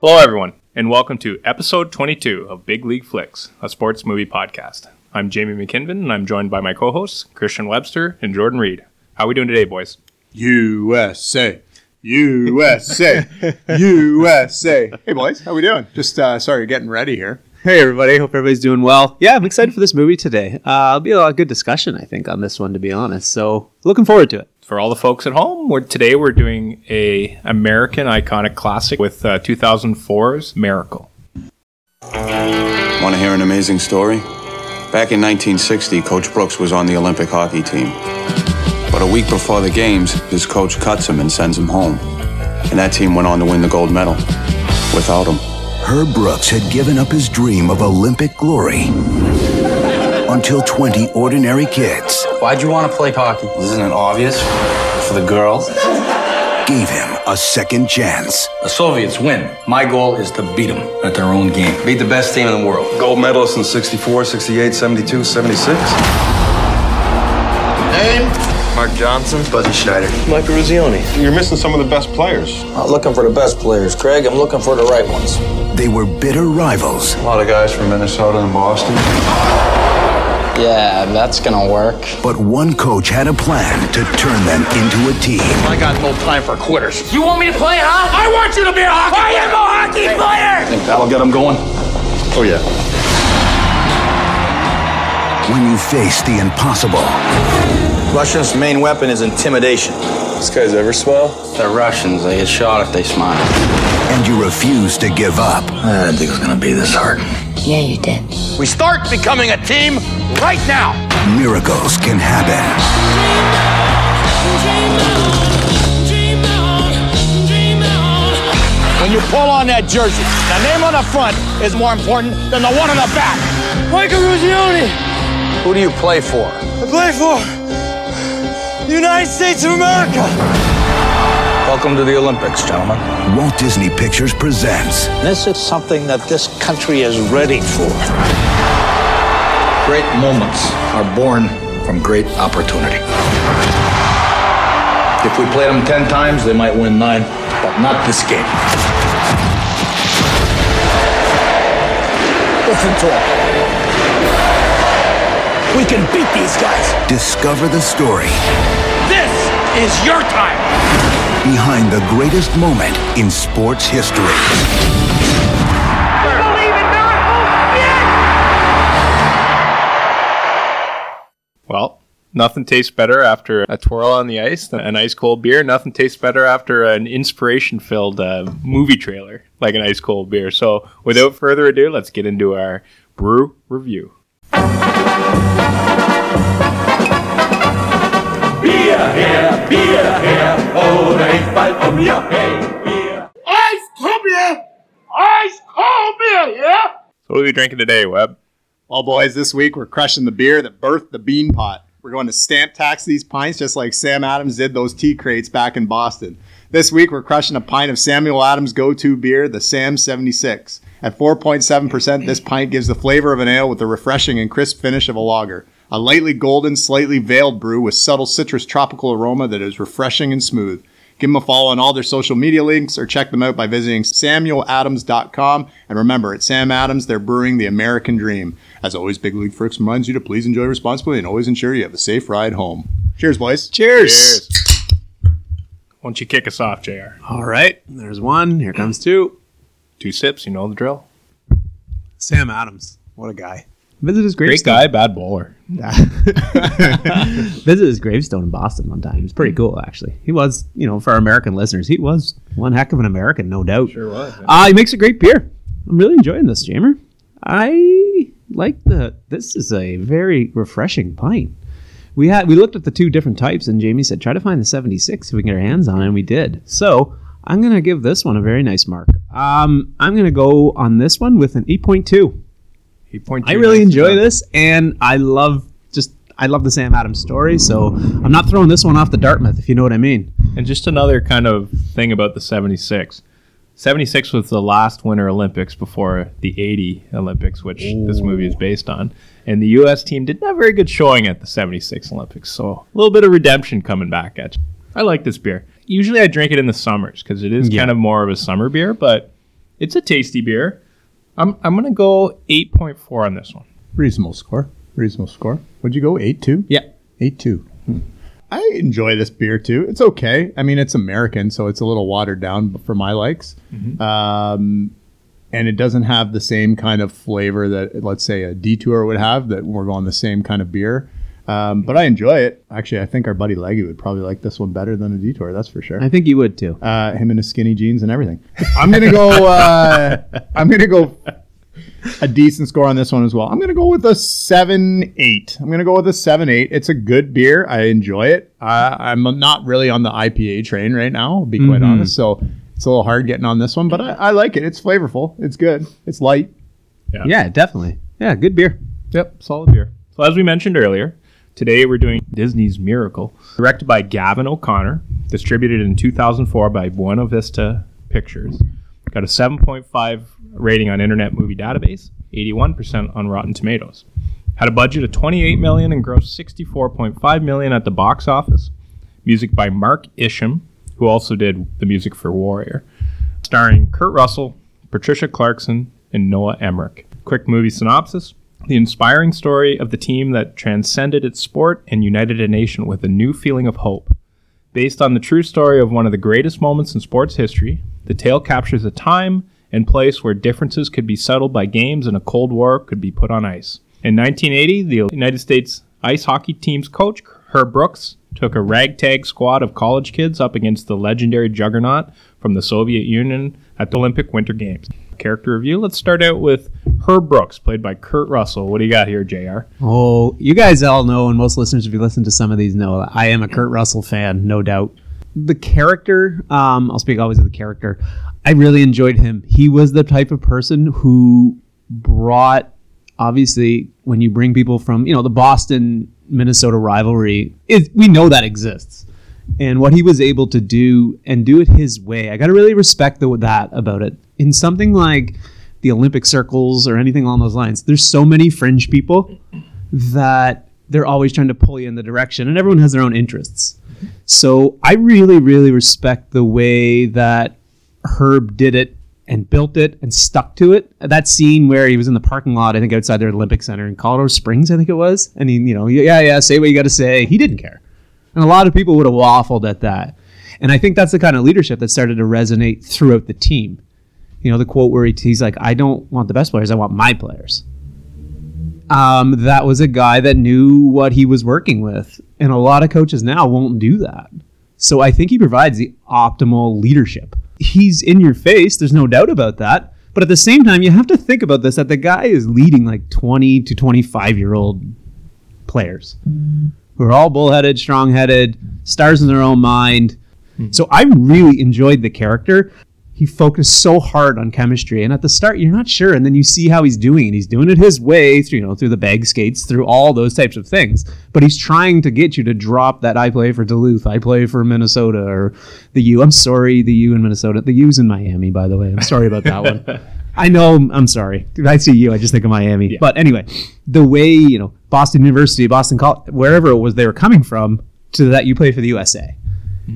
Hello, everyone, and welcome to episode 22 of Big League Flicks, a sports movie podcast. I'm Jamie McKinven, and I'm joined by my co hosts, Christian Webster and Jordan Reed. How are we doing today, boys? USA. USA. USA. Hey, boys. How are we doing? Just uh, sorry, getting ready here. Hey everybody, hope everybody's doing well. Yeah, I'm excited for this movie today. Uh, it'll be a lot of good discussion, I think, on this one, to be honest. So, looking forward to it. For all the folks at home, we're, today we're doing a American iconic classic with uh, 2004's Miracle. Want to hear an amazing story? Back in 1960, Coach Brooks was on the Olympic hockey team. But a week before the games, his coach cuts him and sends him home. And that team went on to win the gold medal without him. Herb Brooks had given up his dream of Olympic glory until 20 ordinary kids Why'd you want to play hockey? Isn't it obvious? For the girls. gave him a second chance. The Soviets win. My goal is to beat them at their own game. Beat the best team in the world. Gold medalists in 64, 68, 72, 76. Name? Mark Johnson. Buzzy Schneider. Michael Eruzione. You're missing some of the best players. Not looking for the best players, Craig. I'm looking for the right ones. They were bitter rivals, A lot of guys from Minnesota and Boston. Yeah, that's gonna work. but one coach had a plan to turn them into a team. I got no time for quitters. You want me to play, huh? I want you to be a hockey player. I am a hockey player! Think that'll get them going? Oh, yeah. When you face the impossible, Russians' main weapon is intimidation. This guy's ever smile? They're Russians. They get shot if they smile. and you refuse to give up, I didn't think it was gonna be this hard. Yeah, you did. We start becoming a team right now. miracles can happen. When you pull on that jersey, the name on the front is more important than the one on the back. Michael Eruzione. Who do you play for? I play for the United States of America. Welcome to the Olympics, gentlemen. Walt Disney Pictures presents This is something that this country is ready for. Great moments are born from great opportunity. If we played them ten times, they might win nine, but not this game. Listen to him. We can beat these guys. Discover the story This is your time. behind the greatest moment in sports history. Well, nothing tastes better after a twirl on the ice than an ice cold beer. Nothing tastes better after an inspiration filled uh, movie trailer like an ice cold beer. So, without further ado, let's get into our brew review. Ice cold beer. Ice cold beer, yeah? So, what are we drinking today, Webb? Well, boys, this week we're crushing the beer that birthed the bean pot. We're going to stamp tax these pints just like Sam Adams did those tea crates back in Boston. This week we're crushing a pint of Samuel Adams' go-to beer, the Sam 76. At 4.7%, this pint gives the flavor of an ale with the refreshing and crisp finish of a lager. A lightly golden, slightly veiled brew with subtle citrus tropical aroma that is refreshing and smooth. Give them a follow on all their social media links or check them out by visiting samueladams.com. And remember, at Sam Adams, they're brewing the American dream. As always, Big League Flicks reminds you to please enjoy responsibly and always ensure you have a safe ride home. Cheers, boys. Cheers. Cheers. Why don't you kick us off, JR? All right, there's one. Here comes two. Two sips, you know the drill. Sam Adams. What a guy. Visit his Great gravestone. guy, bad bowler. Visit his gravestone in Boston one time. It was pretty cool, actually. He was, you know, for our American listeners, he was one heck of an American, no doubt. Sure was. Uh, he makes a great beer. I'm really enjoying this, Jamer. I like the. This is a very refreshing pint. We had we looked at the two different types, and Jamie said try to find the 76 if we can get our hands on it, and we did. So I'm gonna give this one a very nice mark. Um, I'm gonna go on this one with an 8.2. He pointed I really enjoy this, and I love just I love the Sam Adams story. So I'm not throwing this one off the Dartmouth, if you know what I mean. And just another kind of thing about the 76. 76 was the last Winter Olympics before the 80 Olympics, which this movie is based on. And the U.S. team did not very good showing at the 76 Olympics. So a little bit of redemption coming back at you. I like this beer. Usually I drink it in the summers because it is Yeah. kind of more of a summer beer, but It's a tasty beer. I'm I'm gonna go eight point four on this one. Reasonable score. Reasonable score. Would you go eight two? Yeah. Eight two. I enjoy this beer too. It's okay. I mean, it's American, so it's a little watered down for my likes. Um, and it doesn't have the same kind of flavor that, let's say, a detour would have. That we're going the same kind of beer. Um, but I enjoy it. Actually, I think our buddy Leggy would probably like this one better than a detour. That's for sure. I think you would too. Uh, him in his skinny jeans and everything. I'm gonna go. Uh, I'm gonna go a decent score on this one as well. I'm gonna go with a seven eight. I'm gonna go with a seven eight. It's a good beer. I enjoy it. Uh, I'm not really on the IPA train right now. I'll be quite Mhm. honest. So it's a little hard getting on this one, but I, I like it. It's flavorful. It's good. It's light. Yeah. Yeah. definitely. Yeah, good beer. Yep, solid beer. So as we mentioned earlier, today we're doing Disney's Miracle, directed by Gavin O'Connor, distributed in 2004 by Buena Vista Pictures. Got a 7.5 rating on Internet Movie Database, 81% on Rotten Tomatoes. Had a budget of 28 million and grossed 64.5 million at the box office. Music by Mark Isham, who also did the music for Warrior. Starring Kurt Russell, Patricia Clarkson, and Noah Emmerich. Quick movie synopsis. The inspiring story of the team that transcended its sport and united a nation with a new feeling of hope. Based on the true story of one of the greatest moments in sports history, the tale captures a time and place where differences could be settled by games and a Cold War could be put on ice. In 1980, the United States ice hockey team's coach, Herb Brooks, took a ragtag squad of college kids up against the legendary juggernaut from the Soviet Union at the Olympic Winter Games. Character review. Let's start out with Herb Brooks, played by Kurt Russell. What do you got here, JR? Oh, you guys all know, and most listeners, if you listen to some of these, know I am a Kurt Russell fan, no doubt. The character, um, I'll speak always of the character. I really enjoyed him. He was the type of person who brought, obviously, when you bring people from, you know, the Boston Minnesota rivalry, it, we know that exists. And what he was able to do and do it his way, I got to really respect the, that about it. In something like the Olympic circles or anything along those lines, there's so many fringe people that they're always trying to pull you in the direction, and everyone has their own interests. So I really, really respect the way that Herb did it and built it and stuck to it. That scene where he was in the parking lot, I think outside their Olympic Center in Colorado Springs, I think it was, and he, you know, yeah, yeah, say what you got to say. He didn't care, and a lot of people would have waffled at that. And I think that's the kind of leadership that started to resonate throughout the team. You know, the quote where he, he's like, "I don't want the best players; I want my players." um, that was a guy that knew what he was working with. And a lot of coaches now won't do that. So I think he provides the optimal leadership. He's in your face, there's no doubt about that. But at the same time, you have to think about this that the guy is leading like 20 to 25 year old players who are all bullheaded, strong headed, stars in their own mind. Hmm. So I really enjoyed the character. He focused so hard on chemistry, and at the start you're not sure, and then you see how he's doing it. He's doing it his way through, you know, through the bag skates, through all those types of things. But he's trying to get you to drop that I play for Duluth, I play for Minnesota, or the U. I'm sorry, the U in Minnesota. The U's in Miami, by the way. I'm sorry about that one. I know. I'm sorry. I see you, I just think of Miami. But anyway, the way you know Boston University, Boston College, wherever it was they were coming from, to that you play for the USA.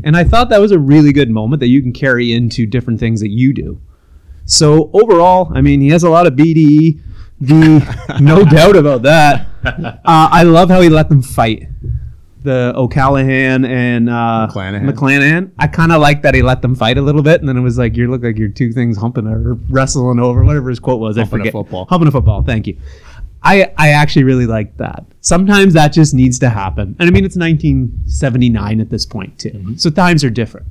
And I thought that was a really good moment that you can carry into different things that you do. So overall, I mean, he has a lot of BDE, the no doubt about that. Uh, I love how he let them fight. The O'Callahan and uh, McClanahan. McClanahan. I kind of like that he let them fight a little bit, and then it was like you look like you're two things humping or wrestling over whatever his quote was. I Humping a forget. football. Humping a football. Thank you. I I actually really like that. Sometimes that just needs to happen, and I mean it's 1979 at this point too, so times are different.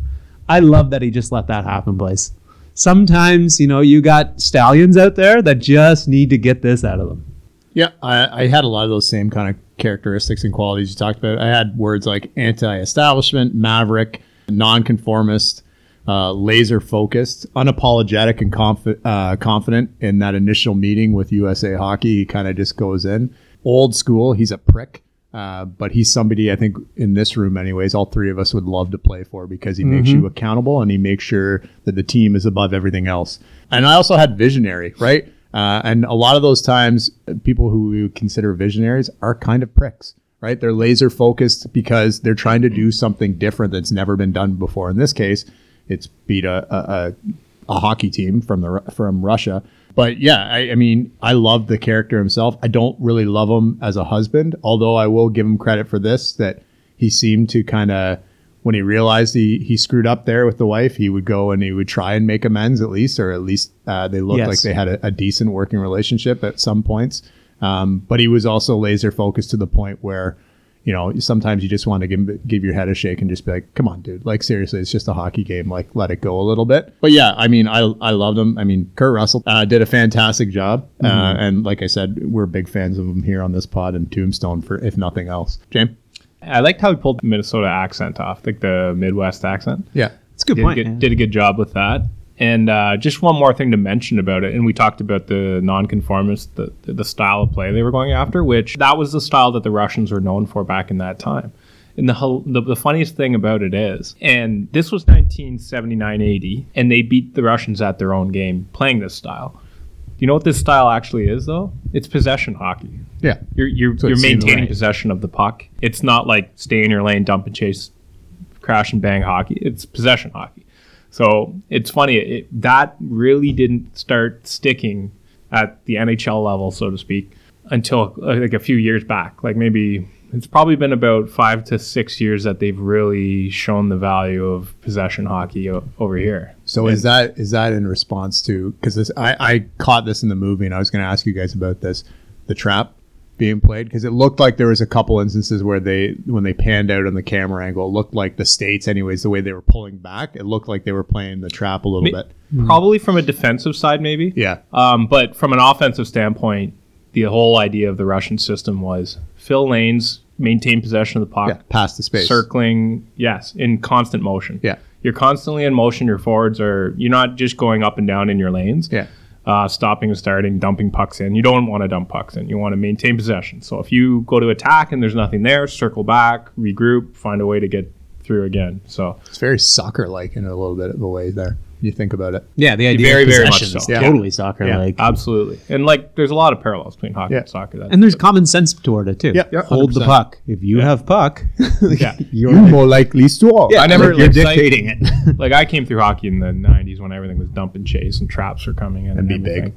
I love that he just let that happen, boys. Sometimes you know you got stallions out there that just need to get this out of them. Yeah, I, I had a lot of those same kind of characteristics and qualities you talked about. I had words like anti-establishment, maverick, nonconformist, uh, laser-focused, unapologetic, and confi- uh, confident. In that initial meeting with USA Hockey, he kind of just goes in old school. He's a prick. Uh, but he's somebody I think in this room, anyways, all three of us would love to play for because he makes Mhm. you accountable and he makes sure that the team is above everything else. And I also had visionary, right? Uh, and a lot of those times, people who we consider visionaries are kind of pricks, right? They're laser focused because they're trying to do something different that's never been done before. In this case, it's beat a, a, a a hockey team from the from Russia. But yeah, I, I mean, I love the character himself. I don't really love him as a husband, although I will give him credit for this that he seemed to kind of when he realized he he screwed up there with the wife, he would go and he would try and make amends at least, or at least uh, they looked Yes. like they had a, a decent working relationship at some points. Um, but he was also laser focused to the point where, you know, sometimes you just want to give give your head a shake and just be like, "Come on, dude! Like seriously, it's just a hockey game. Like let it go a little bit." But yeah, I mean, I I loved him. I mean, Kurt Russell uh, did a fantastic job, uh, and like I said, we're big fans of him here on this pod and Tombstone for if nothing else. James, I liked how he pulled the Minnesota accent off, like the Midwest accent. yeah, It's a good did, point. a good, yeah. did a good job with that. And uh, just one more thing to mention about it, and we talked about the nonconformist, the the style of play they were going after, which that was the style that the Russians were known for back in that time. And the the, the funniest thing about it is, and this was 1979-80, and they beat the Russians at their own game playing this style. You know what this style actually is, though? It's possession hockey. yeah, You're you're, So you're it's in the maintaining lane. possession of the puck. It's not like stay in your lane, dump and chase, crash and bang hockey. It's possession hockey. So it's funny it, that really didn't start sticking at the NHL level, so to speak, until uh, like a few years back. Like maybe it's probably been about five to six years that they've really shown the value of possession hockey o- over here. So is that is that in response to because I, I caught this in the movie and I was going to ask you guys about this the trap being played because it looked like there was a couple instances where they when they panned out on the camera angle it looked like the states anyways the way they were pulling back it looked like they were playing the trap a little Ma- bit Probably from a defensive side, maybe. yeah Um, but from an offensive standpoint, the whole idea of the Russian system was fill lanes, maintain possession of the puck, yeah past the space circling, yes, in constant motion. Yeah. You're constantly in motion. Your forwards are, you're not just going up and down in your lanes. yeah Uh, stopping and starting, dumping pucks in. You don't want to dump pucks in. You want to maintain possession. So if you go to attack and there's nothing there, circle back, regroup, find a way to get through again. So it's very soccer like in a little bit of a way there you think about it Yeah, the idea Very, of very much possession is so. Yeah. totally soccer yeah, like. absolutely. And like, there's a lot of parallels between hockey Yeah. and soccer. That's And there's common sense toward it too. Yeah, yeah, Hold the 100%. puck. If you have puck, yeah. you're, you're more likely to yeah, I never- you're like, like- dictating it. like I came through hockey in the '90s when everything was dump and chase and traps were coming in And be everything. big.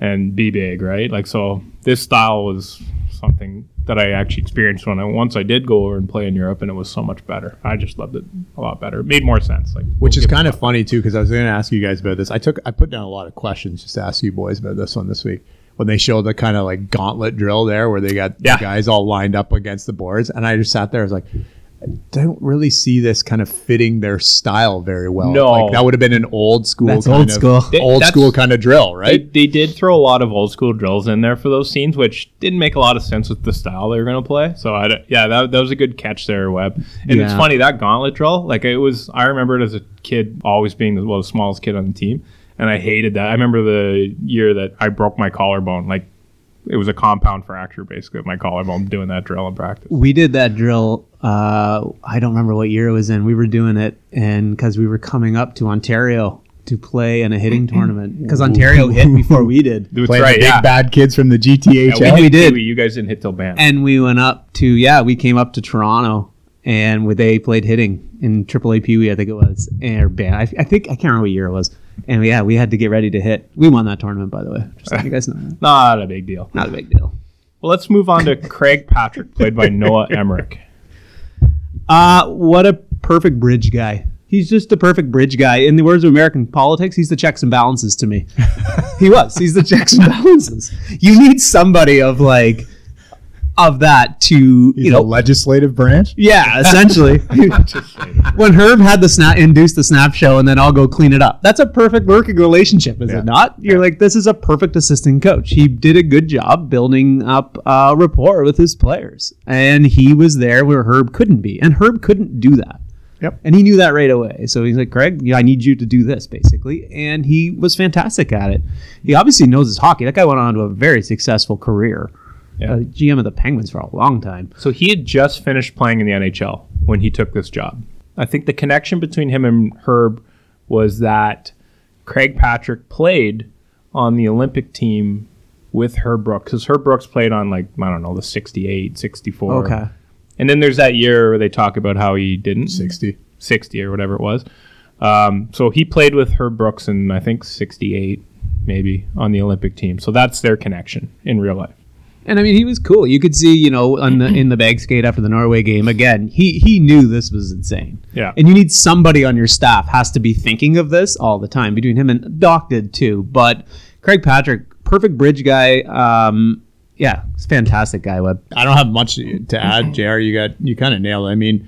and be big, right? Like so, this style was something that I actually experienced when I once I did go over and play in Europe, and it was so much better. I just loved it a lot better. It made more sense. Like which we'll is kind of funny too because I was going to ask you guys about this. I took I put down a lot of questions just to ask you boys about this one this week when they showed the kind of like gauntlet drill there where they got Yeah. the guys all lined up against the boards, and I just sat there. I was like. I don't really see this kind of fitting their style very well. No. like that would have been an old school, That's kind old of, school. They- old school kind of drill, right? they did throw a lot of old school drills in there for those scenes, which didn't make a lot of sense with the style they were going to play. So I, don't- yeah, that, that was a good catch there, Webb. And it's funny that gauntlet drill. Like it was, I remember it as a kid always being the, well, the smallest kid on the team, and I hated that. I remember the year that I broke my collarbone. Like it was a compound fracture basically of my collarbone doing that drill in practice. we did that drill. Uh, I don't remember what year it was in. We were doing it, and because we were coming up to Ontario to play in a hitting tournament, because Ontario hit before we did, That's Playing right. big Yeah. bad kids from the GTHL. Yeah, we, we did. did. You guys didn't hit till band. and we went up to yeah, we came up to Toronto, and where they played hitting in AAA Pee Wee, I think it was, or band. I, I think I can't remember what year it was. And yeah, we had to get ready to hit. We won that tournament, by the way. Just you guys know, that. Not a big deal. not a big deal. Well, let's move on to Craig Patrick, played by Noah Emmerich. Uh, what a perfect bridge guy. He's just the perfect bridge guy. In the words of American politics, he's the checks and balances to me. he was. He's the checks and balances. You need somebody of like of that to He's you know a legislative branch. yeah, essentially. when Herb had the snap induced the snap show and then I'll go clean it up. That's a perfect working relationship, is Yeah. it not? You're like, this is a perfect assistant coach. He did a good job building up uh, rapport with his players. And he was there where Herb couldn't be. And Herb couldn't do that. Yep. And he knew that right away. So he's like, Greg, yeah, I need you to do this, basically. And he was fantastic at it. He obviously knows his hockey. That guy went on to a very successful career. Yeah. Uh, GM of the Penguins for a long time. So he had just finished playing in the NHL when he took this job. I think the connection between him and Herb was that Craig Patrick played on the Olympic team with Herb Brooks because Herb Brooks played on like I don't know the 68, 64. Okay. And then there's that year where they talk about how he didn't 60. 60 or whatever it was. Um, so he played with Herb Brooks in I think '68, maybe on the Olympic team. So that's their connection in real life. And I mean, he was cool. You could see, you know, on the in the bag skate after the Norway game. Again, he he knew this was insane. Yeah. And you need somebody on your staff has to be thinking of this all the time. Between him and Doc did too. But Craig Patrick, perfect bridge guy. Um, yeah, it's fantastic guy. Webb. I don't have much to add, Jr. You got you kind of nailed it. I mean,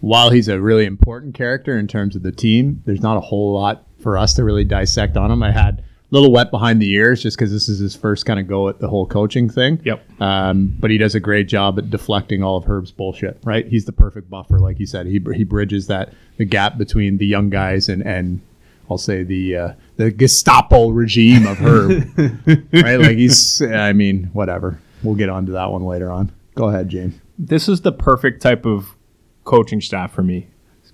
while he's a really important character in terms of the team, there's not a whole lot for us to really dissect on him. I had little wet behind the ears just because this is his first kind of go at the whole coaching thing. Yep. Um, but he does a great job at deflecting all of Herb's bullshit. Right? He's the perfect buffer, like you said. He he bridges that the gap between the young guys and and I'll say the uh, the Gestapo regime of Herb. right? Like he's. I mean, whatever. We'll get onto that one later on. Go ahead, James. This is the perfect type of coaching staff for me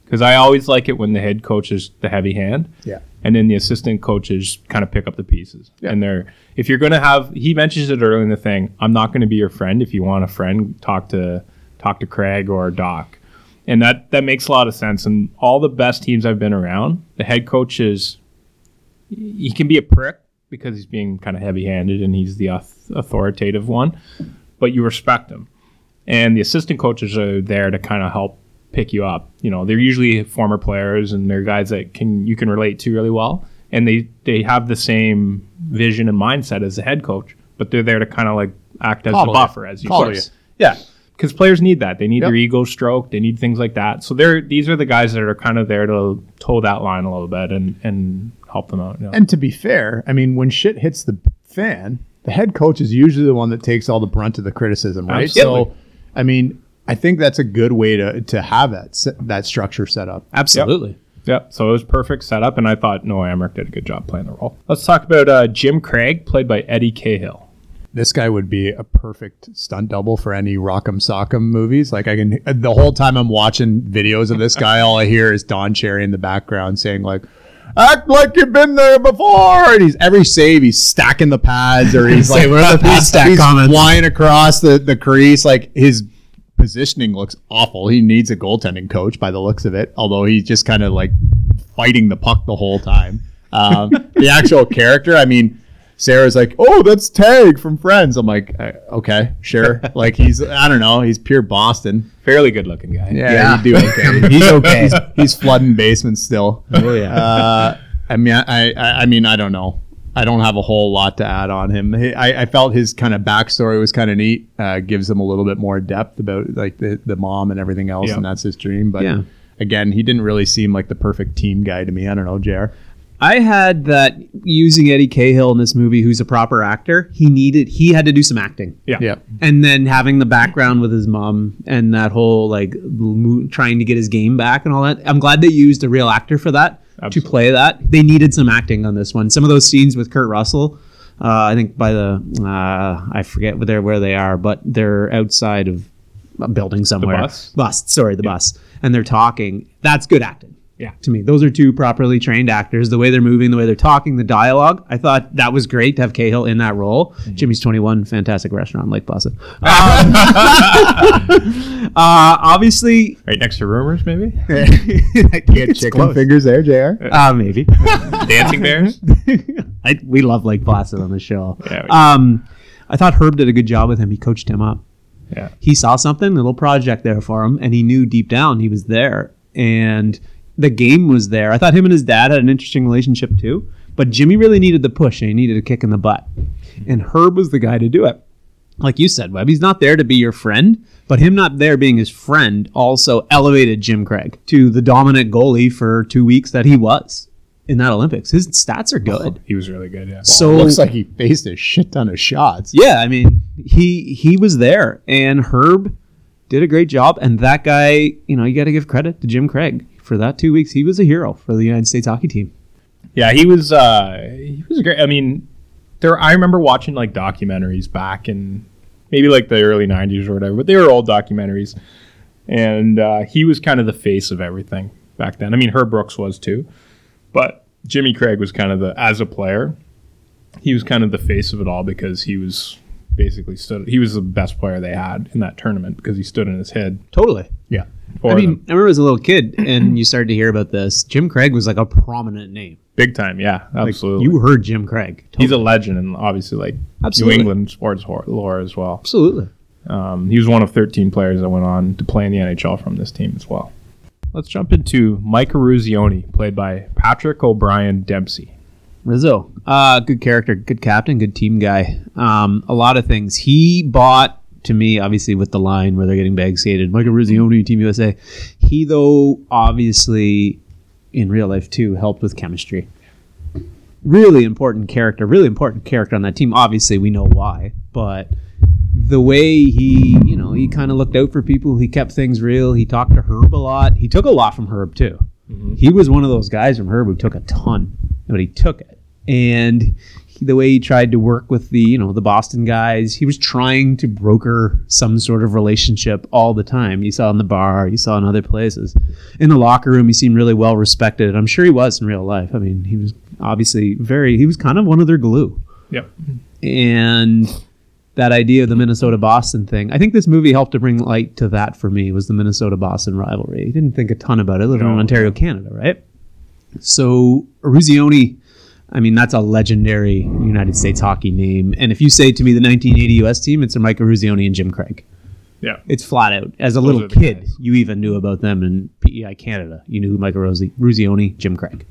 because I always like it when the head coach is the heavy hand. Yeah. And then the assistant coaches kind of pick up the pieces. And they're if you're going to have he mentions it early in the thing, I'm not going to be your friend if you want a friend, talk to talk to Craig or Doc. And that that makes a lot of sense and all the best teams I've been around, the head coach is he can be a prick because he's being kind of heavy-handed and he's the authoritative one, but you respect him. And the assistant coaches are there to kind of help pick you up. You know, they're usually former players and they're guys that can you can relate to really well, and they they have the same vision and mindset as the head coach, but they're there to kind of like act as Coddle the buffer, as you Coddle put it. Yeah, because players need that. They need Yep. their ego stroked. They need things like that. So they're these are the guys that are kind of there to toe that line a little bit and and help them out. you know. And to be fair, I mean, when shit hits the fan, the head coach is usually the one that takes all the brunt of the criticism, right? Absolutely. So, I mean, I think that's a good way to to have that that structure set up. Absolutely. Yep. So it was perfect setup, and I thought Noah Emmerich did a good job playing the role. Let's talk about uh, Jim Craig, played by Eddie Cahill. This guy would be a perfect stunt double for any Rock'em Sock'em movies. Like I can, the whole time I'm watching videos of this guy, all I hear is Don Cherry in the background saying like, "Act like you've been there before." And he's every save, he's stacking the pads, or he's like, where the pad stack he's comments? flying across the the crease. Like his positioning looks awful. He needs a goaltending coach by the looks of it. Although he's just kind of like fighting the puck the whole time. Um, the actual character, I mean, Sarah's like, "Oh, that's Tag from Friends." I'm like, uh, "Okay, sure." like he's, I don't know, he's pure Boston. Fairly good looking guy. Yeah, Yeah. he'd do okay. He's okay. he's, he's flooding basements still. Oh yeah. Uh, I mean, I, I, I mean, I don't know. I don't have a whole lot to add on him. I, I felt his kind of backstory was kind of neat. Uh, gives him a little bit more depth about like the, the mom and everything else, Yeah. and that's his dream. But Yeah. again, he didn't really seem like the perfect team guy to me. I don't know, Jr. I had that using Eddie Cahill in this movie, who's a proper actor. He needed, he had to do some acting. Yeah. Yeah, and then having the background with his mom and that whole like mo- trying to get his game back and all that. I'm glad they used a real actor for that Absolutely. to play that. They needed some acting on this one. Some of those scenes with Kurt Russell, uh, I think by the uh, I forget where where they are, but they're outside of a building somewhere. bus? bus, sorry, the bus, and they're talking. That's good acting. Yeah. To me, those are two properly trained actors. The way they're moving, the way they're talking, the dialogue. I thought that was great to have Cahill in that role. Mm-hmm. Jimmy's Twenty One, fantastic restaurant, Lake Placid. Um, uh, obviously, Right next to Rumors, maybe? I get chicken fingers there, Jr. uh, maybe. Dancing Bears? I, we love Lake Placid on the show. Yeah, um, I thought Herb did a good job with him. He coached him up. Yeah. He saw something, a little project there for him, and he knew deep down he was there. And the game was there. I thought him and his dad had an interesting relationship too. But Jimmy really needed the push and he needed a kick in the butt. And Herb was the guy to do it. Like you said, Webb, he's not there to be your friend, but him not there being his friend also elevated Jim Craig to the dominant goalie for two weeks that he was in that Olympics. His stats are good. He was really good, yeah. So looks like he faced a shit ton of shots. yeah, I mean, he he was there, and Herb did a great job. And that guy, you know, you got to give credit to Jim Craig for that two weeks. He was a hero for the United States hockey team. Yeah, he was uh he was great. I mean, there I remember watching like documentaries back in maybe like the early 90s or whatever, but they were old documentaries. And uh, he was kind of the face of everything back then. I mean, Herb Brooks was too. But Jimmy Craig was kind of the as a player, he was kind of the face of it all because he was basically stood. He was the best player they had in that tournament because he stood in his head. Totally. Yeah. for I mean, them. I remember as a little kid, and you started to hear about this. Jim Craig was like a prominent name. big time. Yeah, Like, absolutely. you heard Jim Craig. He's a legend and obviously like Absolutely. New England sports lore as well. Absolutely. Um, he was one of 13 players that went on to play in the NHL from this team as well. Let's jump into Mike Eruzione, played by Patrick O'Brien Dempsey. Rizzo, uh, good character, good captain, good team guy. Um, a lot of things he bought to me, obviously with the line where they're getting bag skated. Michael Eruzione, Team USA. He though obviously in real life too helped with chemistry. Really important character, really important character on that team. Obviously, we know why, but the way he, you know, he kind of looked out for people. He kept things real. He talked to Herb a lot. He took a lot from Herb too. He was one of those guys from Herb who took a ton, but he took it. And he, the way he tried to work with the, you know, the Boston guys, he was trying to broker some sort of relationship all the time. You saw in the bar, you saw in other places. In the locker room, he seemed really well respected. I'm sure he was in real life. I mean, he was obviously very, he was kind of one of their glue Yep. and that idea of the Minnesota Boston thing. I think this movie helped to bring light to that for me was the Minnesota Boston rivalry. Didn't think a ton about it living in Ontario, Canada, right? So Eruzione, I mean, that's a legendary United States hockey name. And if you say to me the 1980 U.S. team, it's a Mike Eruzione and Jim Craig. Yeah. It's flat out. As a Those little kid, guys. you even knew about them in PEI Canada. You knew who Michael Rosi- Eruzione, Jim Craig.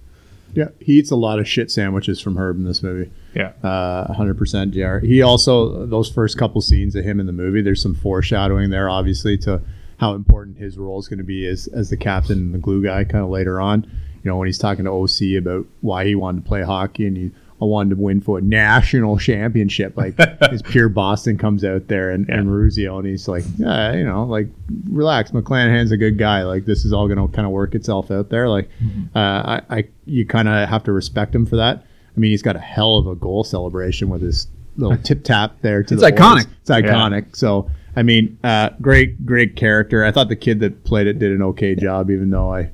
Yeah, he eats a lot of shit sandwiches from Herb in this movie. Yeah. Uh, 100% JR. He also, those first couple scenes of him in the movie, there's some foreshadowing there, obviously, to how important his role is going to be as, as the captain and the glue guy kind of later on. You know, when he's talking to OC about why he wanted to play hockey and he I wanted to win for a national championship. Like his pure Boston comes out there and, and Ruzio and he's like, yeah, you know, like relax. McClanahan's a good guy. Like this is all going to kind of work itself out there. Like uh, I, I, you kind of have to respect him for that. I mean, he's got a hell of a goal celebration with his little tip tap there. To It's the iconic. boys. It's iconic. So I mean, uh, great, great character. I thought the kid that played it did an okay job, even though I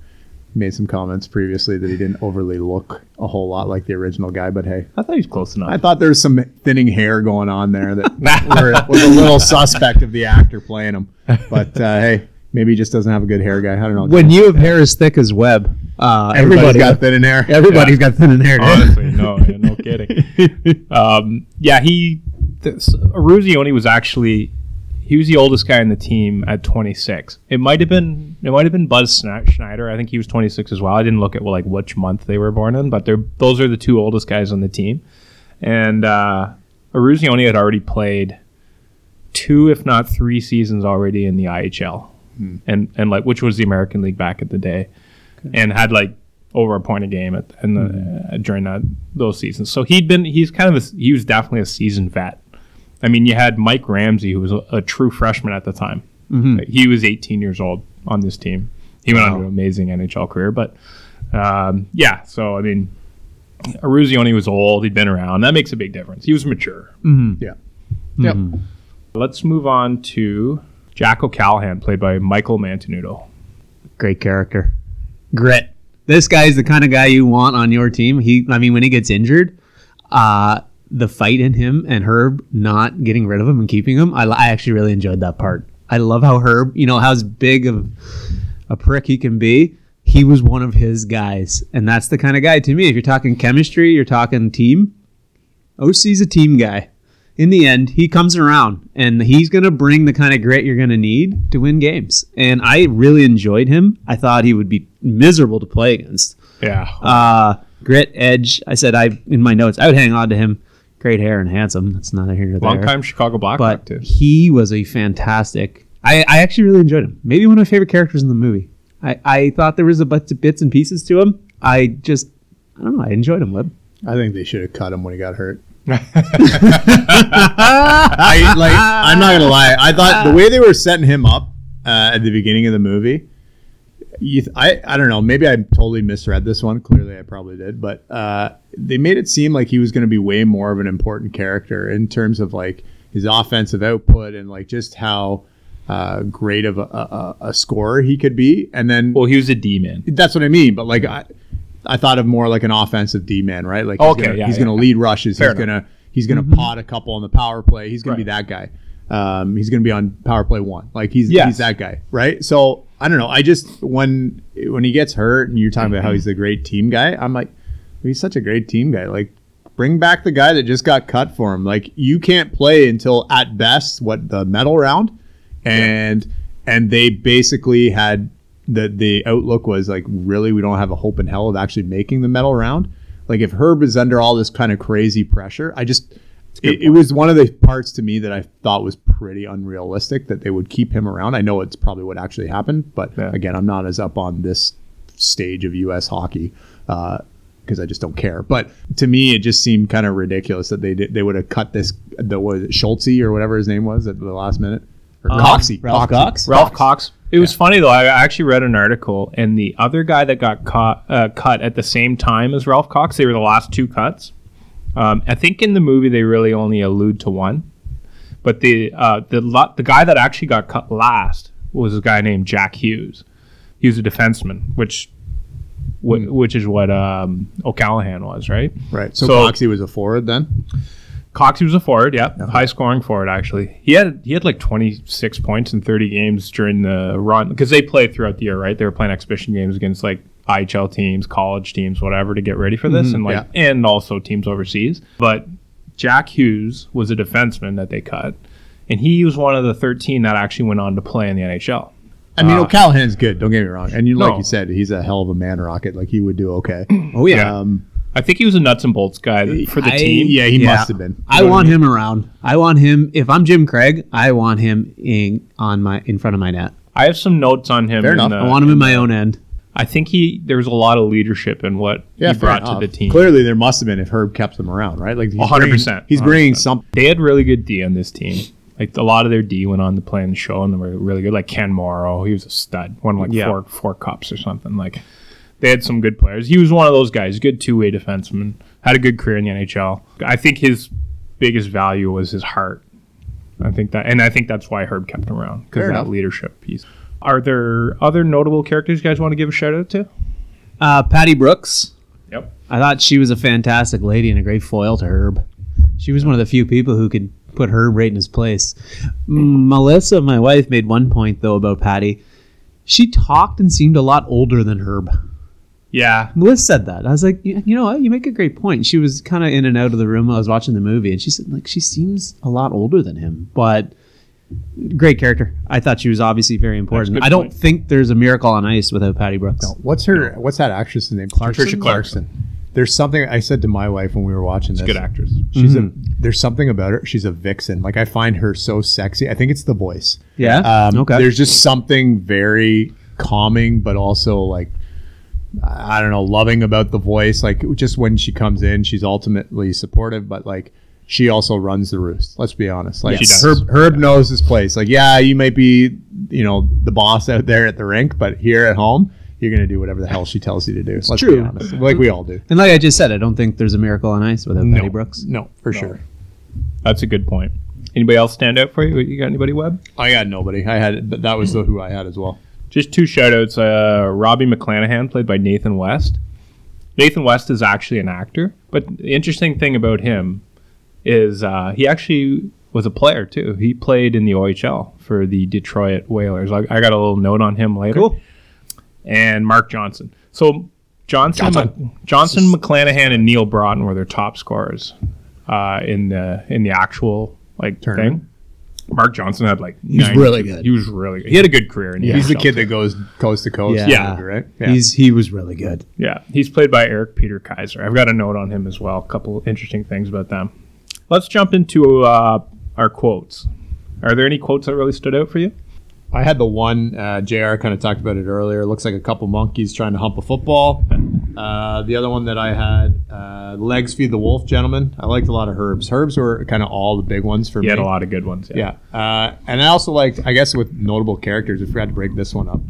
made some comments previously that he didn't overly look a whole lot like the original guy. But hey, I thought he was close enough. I thought there was some thinning hair going on there that were, was a little suspect of the actor playing him. But uh, hey, maybe he just doesn't have a good hair guy. I don't know. When you have hair as thick as Webb, uh, Everybody's everybody got thinning hair. Everybody's got thinning hair. dude. Honestly, no, no kidding. Um, yeah, he this, Eruzione was actually he was the oldest guy in the team at 26. It might have been it might have been Buzz Schneider. I think he was 26 as well. I didn't look at like which month they were born in, but they're those are the two oldest guys on the team. And uh, Eruzione had already played two, if not three, seasons already in the IHL, and and like which was the American League back at the day, and had like over a point a game at in the, uh, during that those seasons. So he'd been he's kind of a, he was definitely a seasoned vet. I mean, you had Mike Ramsey, who was a, a true freshman at the time. Mhm. He was 18 years old on this team. He went on to an amazing NHL career, but um, yeah. So I mean, Eruzione was old. He'd been around. That makes a big difference. He was mature. Mhm. Yeah. Yep. Let's move on to Jack O'Callahan, played by Michael Mantenuto. Great character. Grit. This guy's the kind of guy you want on your team. He, I mean, when he gets injured, uh, the fight in him and Herb not getting rid of him and keeping him, I, I actually really enjoyed that part. I love how Herb, you know, how big of a prick he can be. He was one of his guys, and that's the kind of guy to me. If you're talking chemistry, you're talking team. OC's a team guy. In the end, he comes around and he's going to bring the kind of grit you're going to need to win games. And I really enjoyed him. I thought he would be miserable to play against. Yeah. Uh, grit, edge. I said I in my notes I would hang on to him. Great hair and handsome. That's neither here nor there. Long time Chicago Blackhawk but too. he was a fantastic. I, I actually really enjoyed him. Maybe one of my favorite characters in the movie. I, I thought there was a bunch of bits and pieces to him. I just I don't know. I enjoyed him. Web. I think they should have cut him when he got hurt. I like. I'm not gonna lie. I thought the way they were setting him up uh, at the beginning of the movie. You th- I I don't know. Maybe I totally misread this one. Clearly, I probably did. But uh, they made it seem like he was going to be way more of an important character in terms of like his offensive output and like just how uh, great of a, a, a scorer he could be. And then, well, he was a D man. That's what I mean. But like I. I thought of more like an offensive D man, right? Like he's Okay, gonna, yeah, he's yeah. gonna lead rushes. Fair he's gonna He's going to pot a couple on the power play. He's going to be that guy. Um, he's going to be on power play one. Like he's Yes. he's that guy, right? So I don't know. I just when when he gets hurt and you're talking about how he's a great team guy, I'm like, he's such a great team guy. Like bring back the guy that just got cut for him. Like you can't play until at best what the medal round, and and they basically had the the outlook was like really we don't have a hope in hell of actually making the medal round. Like if Herb is under all this kind of crazy pressure, I just it, it was one of the parts to me that I thought was pretty unrealistic that they would keep him around. I know it's probably what actually happened, but Yeah. again, I'm not as up on this stage of U.S. hockey because I just don't care. But to me, it just seemed kind of ridiculous that they did, they would have cut this the was it Schultze or whatever his name was at the last minute or Um, Coxey, Ralph Coxey. Cox? Ralph Cox. It was funny though. I actually read an article, and the other guy that got caught, uh, cut at the same time as Ralph Cox, they were the last two cuts. Um, I think in the movie they really only allude to one, but the uh, the lo- the guy that actually got cut last was a guy named Jack Hughes. He was a defenseman, which wh- which is what um, O'Callahan was, right? Right. So, So- Coxey was a forward then. Cox was a forward, yeah, high scoring forward actually. He had he had like 26 points in 30 games during the run because they played throughout the year, right? They were playing exhibition games against like IHL teams, college teams, whatever to get ready for this and like and also teams overseas. But Jack Hughes was a defenseman that they cut and he was one of the 13 that actually went on to play in the NHL. I mean, Uh, O'Callahan's good. Don't get me wrong. And you, like No. you said, he's a hell of a man rocket. Like he would do okay. Oh yeah. Um, I think he was a nuts and bolts guy for the I- team. yeah, he Yeah. must have been. I want him around. I want him. If I'm Jim Craig, I want him in on my in front of my net. I have some notes on him. Fair in enough. the- I want him in my own end. I think he there was a lot of leadership in what Yeah, he brought to the team. Clearly, there must have been if Herb kept them around, right? Like he's 100%. bringing- He's bringing some. They had really good D on this team. Like a lot of their D went on to play in the show and they were really good. Like Ken Morrow, he was a stud. Won like Yeah. four four cups or something. Like they had some good players. He was one of those guys, good two way defenseman. Had a good career in the NHL. I think his biggest value was his heart. I think that, and I think that's why Herb kept him around because that enough. leadership piece. Are there other notable characters you guys want to give a shout out to? Uh, Patty Brooks. Yep. I thought she was a fantastic lady and a great foil to Herb. She was one of the few people who could put Herb right in his place. Melissa, my wife, made one point though about Patty. She talked and seemed a lot older than Herb. Yeah, Melissa said that. I was like, you you know what? You make a great point. She was kind of in and out of the room. while I was watching the movie, and she said, like, she seems a lot older than him, but great character. I thought she was obviously very important. I don't point. think there's a miracle on ice without Patty Brooks. No. What's her? What's that actress's name? Clarkson. Patricia Clarkson. There's something I said to my wife when we were watching this. good actress. She's Mm-hmm. a. There's something about her. She's a vixen. Like I find her so sexy. I think it's the voice. Yeah. Um, okay. There's just something very calming, but also like I don't know, loving about the voice. Like just when she comes in, she's ultimately supportive, but like she also runs the roost. Let's be honest. Like She does. Herb, Herb knows his place. Like yeah, you might be you know the boss out there at the rink, but here at home. You're gonna do whatever the hell she tells you to do. Let's true. be honest, like we all do. And like I just said, I don't think there's a miracle on ice without Patty Brooks. No, for sure. That's a good point. Anybody else stand out for you? You got anybody, Webb? I had nobody. I had th- that was the who I had as well. Just two shout outs. Uh, Robbie McClanahan, played by Nathan West. Nathan West is actually an actor, but the interesting thing about him is uh, he actually was a player too. He played in the OHL for the Detroit Whalers. I, I got a little note on him later. Cool. And Mark Johnson. So Johnson, Johnson. Johnson, McClanahan, and Neal Broten were their top scorers uh, in the in the actual like Tournament. thing. Mark Johnson had like was 90 really good. He was really good. He had a good career. In the He's the kid too. that goes coast to coast. Yeah. Yeah. right. He's he was really good. Yeah, he's played by Eric Peter Kaiser. I've got a note on him as well. A couple interesting things about them. Let's jump into uh, our quotes. Are there any quotes that really stood out for you? I had the one. Uh, Jr. kind of talked about it earlier. Looks like a couple monkeys trying to hump a football. Uh, the other one that I had, uh, legs feed the wolf, gentlemen. I liked a lot of herbs. Herbs were kind of all the big ones for He me. had a lot of good ones. Yeah, uh, and I also liked. I guess with notable characters, I forgot to break this one up.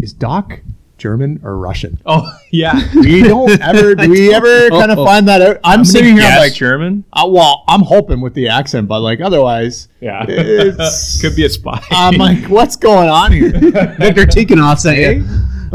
Is Doc German or Russian? Oh yeah. We don't ever. Do we ever kind of Oh, oh. find that out? I'm sitting here I'm Guess like, German. uh, well, I'm hoping with the accent, but like otherwise, Yeah, It's- could be a spy. I'm like, what's going on here? Victor Tikhonov sent you.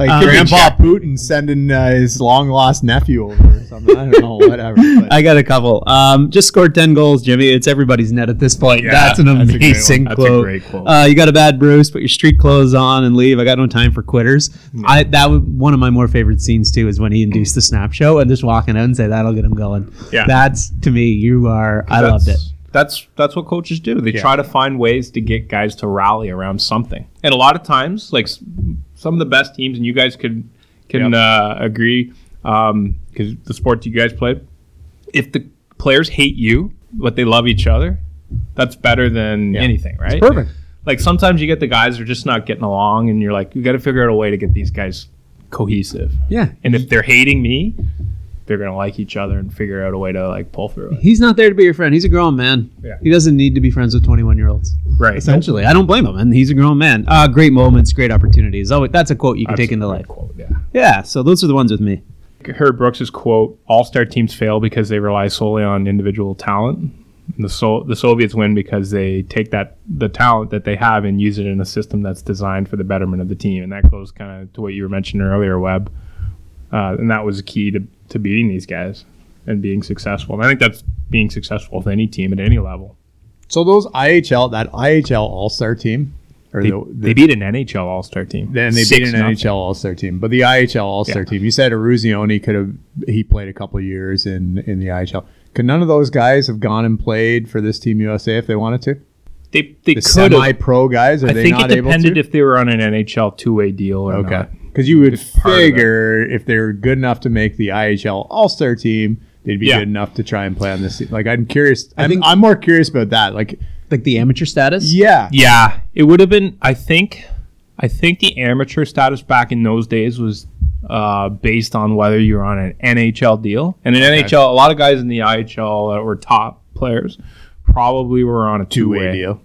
Like Um, Grandpa Putin sending uh, his long lost nephew over or something. I don't know, whatever. But I got a couple. Um, just scored ten goals, Jimmy. It's everybody's net at this point. Yeah, that's an that's a great amazing. That's a quote. great quote. Uh, you got a bad bruise, put your street clothes on and leave. I got no time for quitters. I that was one of my more favorite scenes too. Is when he induced the snap show and just walking out and say that'll get him going. Yeah. that's to me. You are. I loved it. That's that's what coaches do. They Yeah. try to find ways to get guys to rally around something. And a lot of times, like some of the best teams, and you guys could can uh, agree because the sports you guys played, if the players hate you but they love each other, that's better than anything, right? perfect. Like sometimes you get the guys are just not getting along, and you're like, you got to figure out a way to get these guys cohesive. Yeah, And if they're hating me, they're gonna like each other and figure out a way to like pull through it. he's not there to be your friend. He's a grown man. Yeah. He doesn't need to be friends with twenty one year olds. Right. Essentially, I don't blame him. And he's a grown man. Uh, great moments, great opportunities. Oh, that's a quote you can take into life. Quote, yeah. Yeah. So those are the ones with me. Herb Brooks's quote: "All star teams fail because they rely solely on individual talent. And the so- the Soviets win because they take that the talent that they have and use it in a system that's designed for the betterment of the team. And that goes kind of to what you were mentioning earlier, Webb. Uh, and that was key to, to beating these guys and being successful. And I think that's being successful with any team at any level. So those IHL, that IHL All Star team, or They, the, the they beat an NHL All Star team. then they beat an 6-0. NHL All Star team, but the IHL All Star Yeah. team. You said Eruzione could have he played a couple years in in the IHL. Could none of those guys have gone and played for this Team USA if they wanted to? They they The could have. semi-pro guys are I they think not it able depended to? if they were on an NHL two way deal or okay, not. Because you would It's part of it. figure if they're good enough to make the IHL All Star team, they'd be Yeah. good enough to try and play on this. team. Like I'm curious. I I'm, think- I'm more curious about that. Like Like the amateur status. yeah, Yeah, it would have been. I think. I think the amateur status back in those days was uh, based on whether you were on an NHL deal, and an NHL. A lot of guys in the IHL that were top players probably were on a two two-way way deal.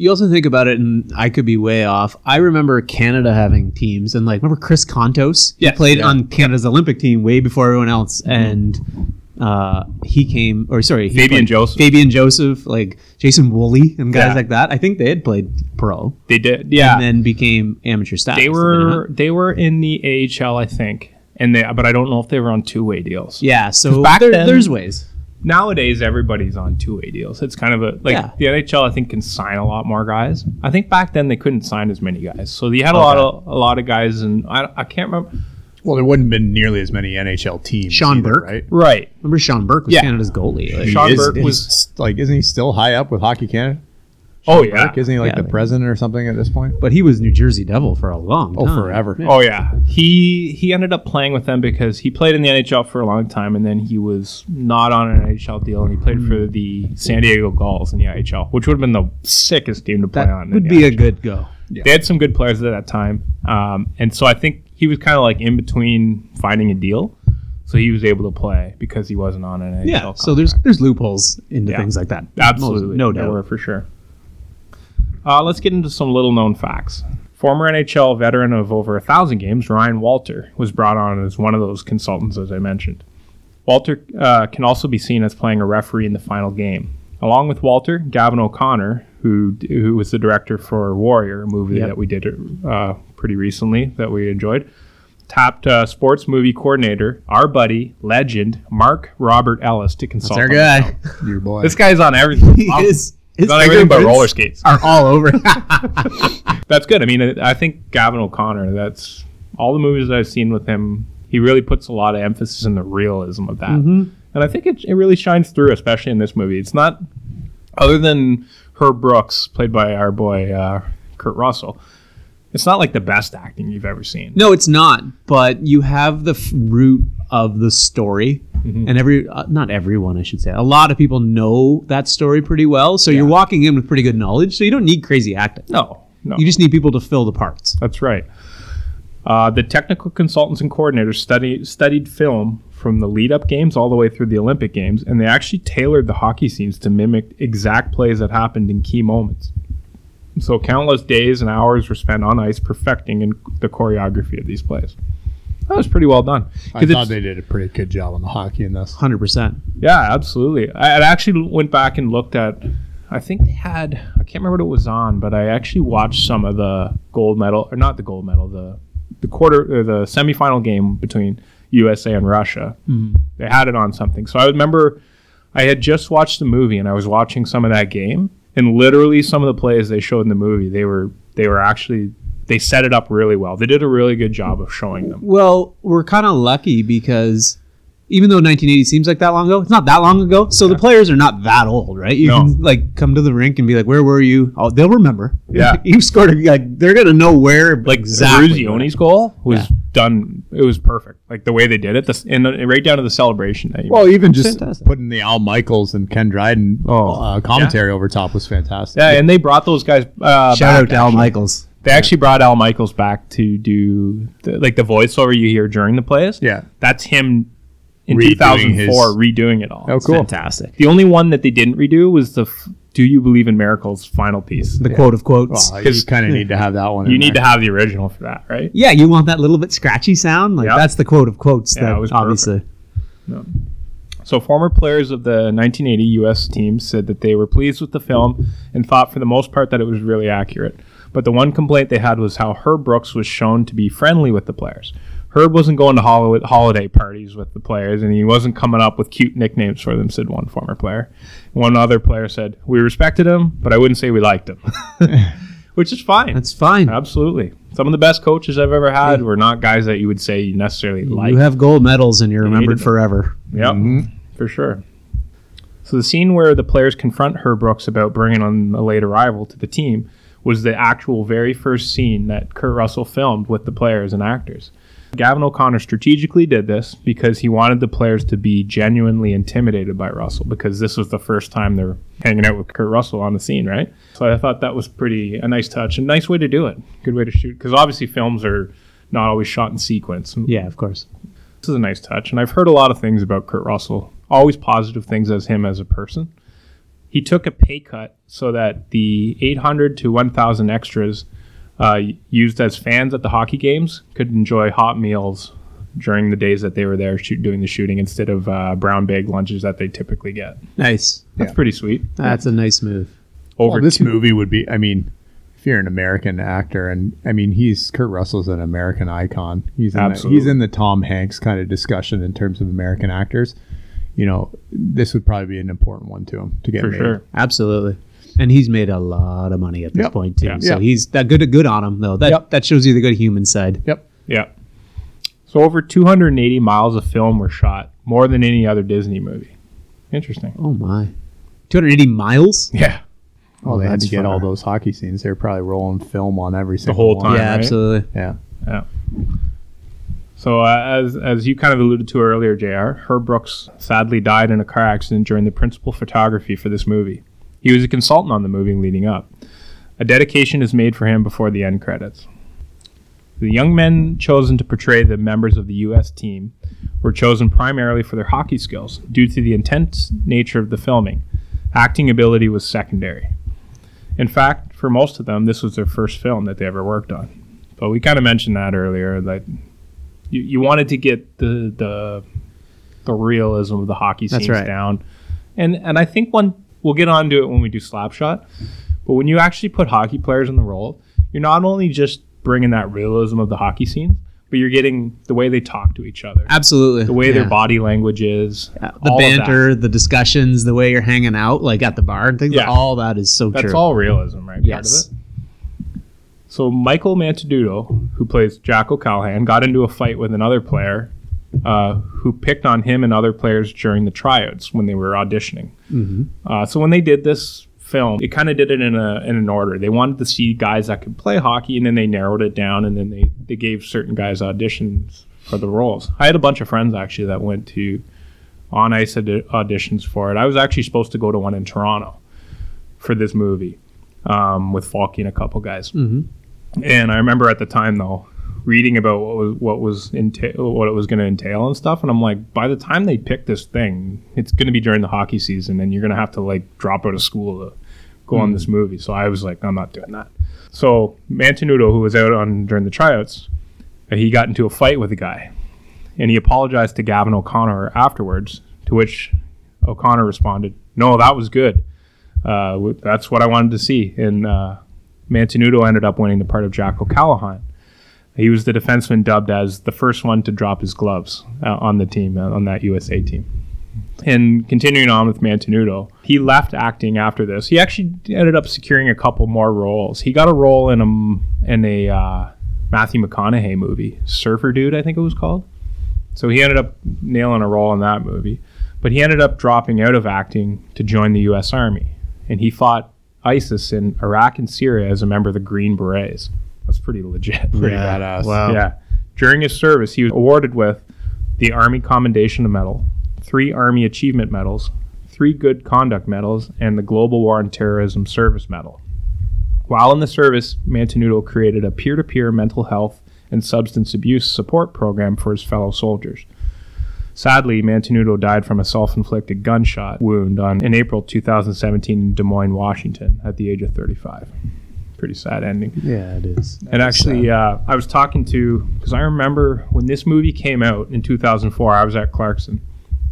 You also think about it, and I could be way off. I remember Canada having teams, and like, remember Chris Kontos? He played yeah. on Canada's Olympic team way before everyone else, and uh, he came, or sorry, he Fabian Joseph. Fabian Joseph, like Jason Woolley, and guys Yeah. like that. I think they had played pro, They did. Yeah, and then became amateur status. they were. not? They were in the AHL, I think, and they. But I don't know if they were on two way deals. Yeah, so back there- then- there's ways. Nowadays everybody's on two way deals. It's kind of a like Yeah. the NHL. I think can sign a lot more guys. I think back then they couldn't sign as many guys, so you had a lot of a lot of guys, and I, I can't remember. Well, there wouldn't have been nearly as many NHL teams. Sean either, Burke? right? Right. Remember Sean Burke was Yeah. Canada's goalie. Like, Sean is- Burke was- like, isn't he still high up with Hockey Canada? Oh yeah. Burke, isn't he like Yeah, the like- president or something at this point? but he was New Jersey Devil for a long Oh, time. forever. Yeah. Oh yeah. He he ended up playing with them because he played in the NHL for a long time, and then he was not on an NHL deal, and he played for the San Diego Gulls in the IHL, which would have been the sickest team to play That on. in would the be a good go. They had some good players at that time, um, and so I think he was kind of like in between finding a deal, so he was able to play because he wasn't on an NHL. Yeah, so there's there's loopholes into Yeah. things like that. absolutely no doubt. were for sure. Uh, let's get into some little known facts. Former NHL veteran of over a thousand games, Ryan Walter, was brought on as one of those consultants, as I mentioned. Walter uh, can also be seen as playing a referee in the final game. Along with Walter, Gavin O'Connor, who who was the director for Warrior, a movie Yep. that we did uh, pretty recently that we enjoyed, tapped uh, sports movie coordinator, our buddy, legend, Mark Robert Ellis to consult. That's our on guy. Your boy. This guy's on everything. He is. On everything but roller skates. Are all over. That's good. I mean, I think Gavin O'Connor. That's all the movies that I've seen with him. He really puts a lot of emphasis in the realism of that, Mm-hmm. and I think it, it really shines through, especially in this movie. It's not other than Herb Brooks, played by our boy uh, Kurt Russell. It's not like the best acting you've ever seen. no, it's not. But you have the f- root of the story, Mm-hmm. and every uh, not everyone, I should say. A lot of people know that story pretty well, so you're walking in with pretty good knowledge. So you don't need crazy acting. No, no. You just need people to fill the parts. That's right. Uh, the technical consultants and coordinators study, studied film from the lead up games all the way through the Olympic Games, and they actually tailored the hockey scenes to mimic exact plays that happened in key moments. So, countless days and hours were spent on ice perfecting in the choreography of these plays. That was pretty well done. I 'Cause thought they did a pretty good job on the hockey in this. Hundred percent. yeah, absolutely. I, I actually went back and looked at. I think they had. I can't remember what it was on, but I actually watched some of the gold medal, or not the gold medal, the the quarter or the semifinal game between USA and Russia. Mhm. They had it on something. So I remember I had just watched the movie and I was watching some of that game and literally some of the plays they showed in the movie, they were they were actually they set it up really well. They did a really good job of showing them. Well, we're kind of lucky because even though 1980 seems like that long ago, it's not that long ago. So the players are not that old, right? You No. can like come to the rink and be like, "Where were you?" Oh, they'll remember. Yeah. you scored. A, like they're gonna know where. Like exactly. Eruzione's goal was Yeah. done. It was perfect. Like the way they did it, this, and uh, right down to the celebration. That you Well, even just Fantastic. putting the Al Michaels and Ken Dryden uh, commentary over top was fantastic. Yeah, and they brought those guys. Uh, Shout back, out to Al. Michaels. They actually brought Al Michaels back to do the, like the voiceover you hear during the plays. Yeah. that's him in Redoing 2004 his- redoing it all. Oh, cool. Fantastic. The only one that they didn't redo was the f- "Do You Believe in Miracles" final piece. The quote of quotes. Well, you kind of need to have that one. you in need there. to have the original for that, right? yeah, you want that little bit scratchy sound. Like Yep. that's the quote of quotes. Yeah, that was obviously. No. So, former players of the 1980 U.S. team said that they were pleased with the film and thought, for the most part, that it was really accurate. But the one complaint they had was how Herb Brooks was shown to be friendly with the players. Herb wasn't going to holiday parties with the players, and he wasn't coming up with cute nicknames for them, said one former player. One other player said, We respected him, but I wouldn't say we liked him. Which is fine. That's fine. Absolutely. Some of the best coaches I've ever had were not guys that you would say you necessarily like. You have gold medals and you're remembered forever. Yep, mm-hmm. for sure. So the scene where the players confront Herb Brooks about bringing on a late arrival to the team was the actual very first scene that Kurt Russell filmed with the players and actors. Gavin O'Connor strategically did this because he wanted the players to be genuinely intimidated by Russell because this was the first time they're hanging out with Kurt Russell on the scene, right? So I thought that was pretty a nice touch, a nice way to do it. Good way to shoot because obviously films are not always shot in sequence. Yeah, of course. This is a nice touch, and I've heard a lot of things about Kurt Russell. Always positive things as him as a person. He took a pay cut so that the 800 to 1,000 extras uh, used as fans at the hockey games could enjoy hot meals during the days that they were there shoot, doing the shooting instead of uh, brown bag lunches that they typically get. Nice. That's pretty sweet. That's a nice move. Over Well, this two- movie would be. I mean, if you're an American actor, and I mean, he's Kurt Russell's an American icon. He's in the, Absolutely. he's in the Tom Hanks kind of discussion in terms of American actors. You know, this would probably be an important one to him to get for made. sure. Absolutely. And he's made a lot of money at this Yep. point too. Yeah. So Yeah. he's that good good on him though. That Yep. that shows you the good human side. Yep. Yeah. So over 280 miles of film were shot, more than any other Disney movie. Interesting. Oh my. 280 miles? Yeah. Oh, they had that's to get far. all those hockey scenes. They're probably rolling film on every single the whole one. time. yeah, right? absolutely. Yeah. Yeah. So uh, as as you kind of alluded to earlier, Jr. Herb Brooks sadly died in a car accident during the principal photography for this movie. He was a consultant on the movie leading up. A dedication is made for him before the end credits. The young men chosen to portray the members of the U.S. team were chosen primarily for their hockey skills due to the intense nature of the filming. Acting ability was secondary. In fact, for most of them, this was their first film that they ever worked on. But we kind of mentioned that earlier that you, you wanted to get the the the realism of the hockey scenes right. down, and and I think one we'll get onto it when we do Slapshot. But when you actually put hockey players in the role, you're not only just bringing that realism of the hockey scenes, but you're getting the way they talk to each other, Absolutely. the way Yeah. their body language is, Yeah, the all of that. banter, the discussions, the way you're hanging out, like at the bar and things. Yeah. All that is so true. That's true. all realism, right? Yes. Part of it. So Michael Mantenuto, who plays Jack O'Callahan, got into a fight with another player uh, who picked on him and other players during the tryouts when they were auditioning. Mhm. Uh, so when they did this film, it kind of did it in a in an order. They wanted to see guys that could play hockey, and then they narrowed it down, and then they they gave certain guys auditions for the roles. I had a bunch of friends actually that went to on ice audi- auditions for it. I was actually supposed to go to one in Toronto for this movie um, with Falky and a couple guys. Mhm. And I remember at the time though reading about what was what was what it was going to entail and stuff, and I'm like, by the time they pick this thing, it's going to be during the hockey season, and you're going to have to like drop out of school to go on this movie. So I was like, I'm not doing that. So Mantenuto, who was out on during the tryouts, uh, he got into a fight with a guy, and he apologized to Gavin O'Connor afterwards. To which O'Connor responded, "No, that was good. Uh, that's what I wanted to see." And uh, Mantenuto ended up winning the part of Jack O'Callahan. He was the defenseman dubbed as the first one to drop his gloves uh, on the team, uh, on that USA team. And continuing on with Mantenuto, he left acting after this. He actually ended up securing a couple more roles. He got a role in a in a uh, Matthew McConaughey movie, Surfer Dude, I think it was called. So he ended up nailing a role in that movie. But he ended up dropping out of acting to join the U.S. Army, and he fought ISIS in Iraq and Syria as a member of the Green Berets. That's pretty legit. Pretty badass. Wow. Yeah. During his service, he was awarded with the Army Commendation Medal, three Army Achievement Medals, three Good Conduct Medals, and the Global War on Terrorism Service Medal. While in the service, Mantenuto created a peer to peer mental health and substance abuse support program for his fellow soldiers. Sadly, Mantenuto died from a self inflicted gunshot wound on, in April 2017 in Des Moines, Washington, at the age of 35. Pretty sad ending. Yeah, it is. And actually, uh, I was talking to because I remember when this movie came out in 2004. I was at Clarkson,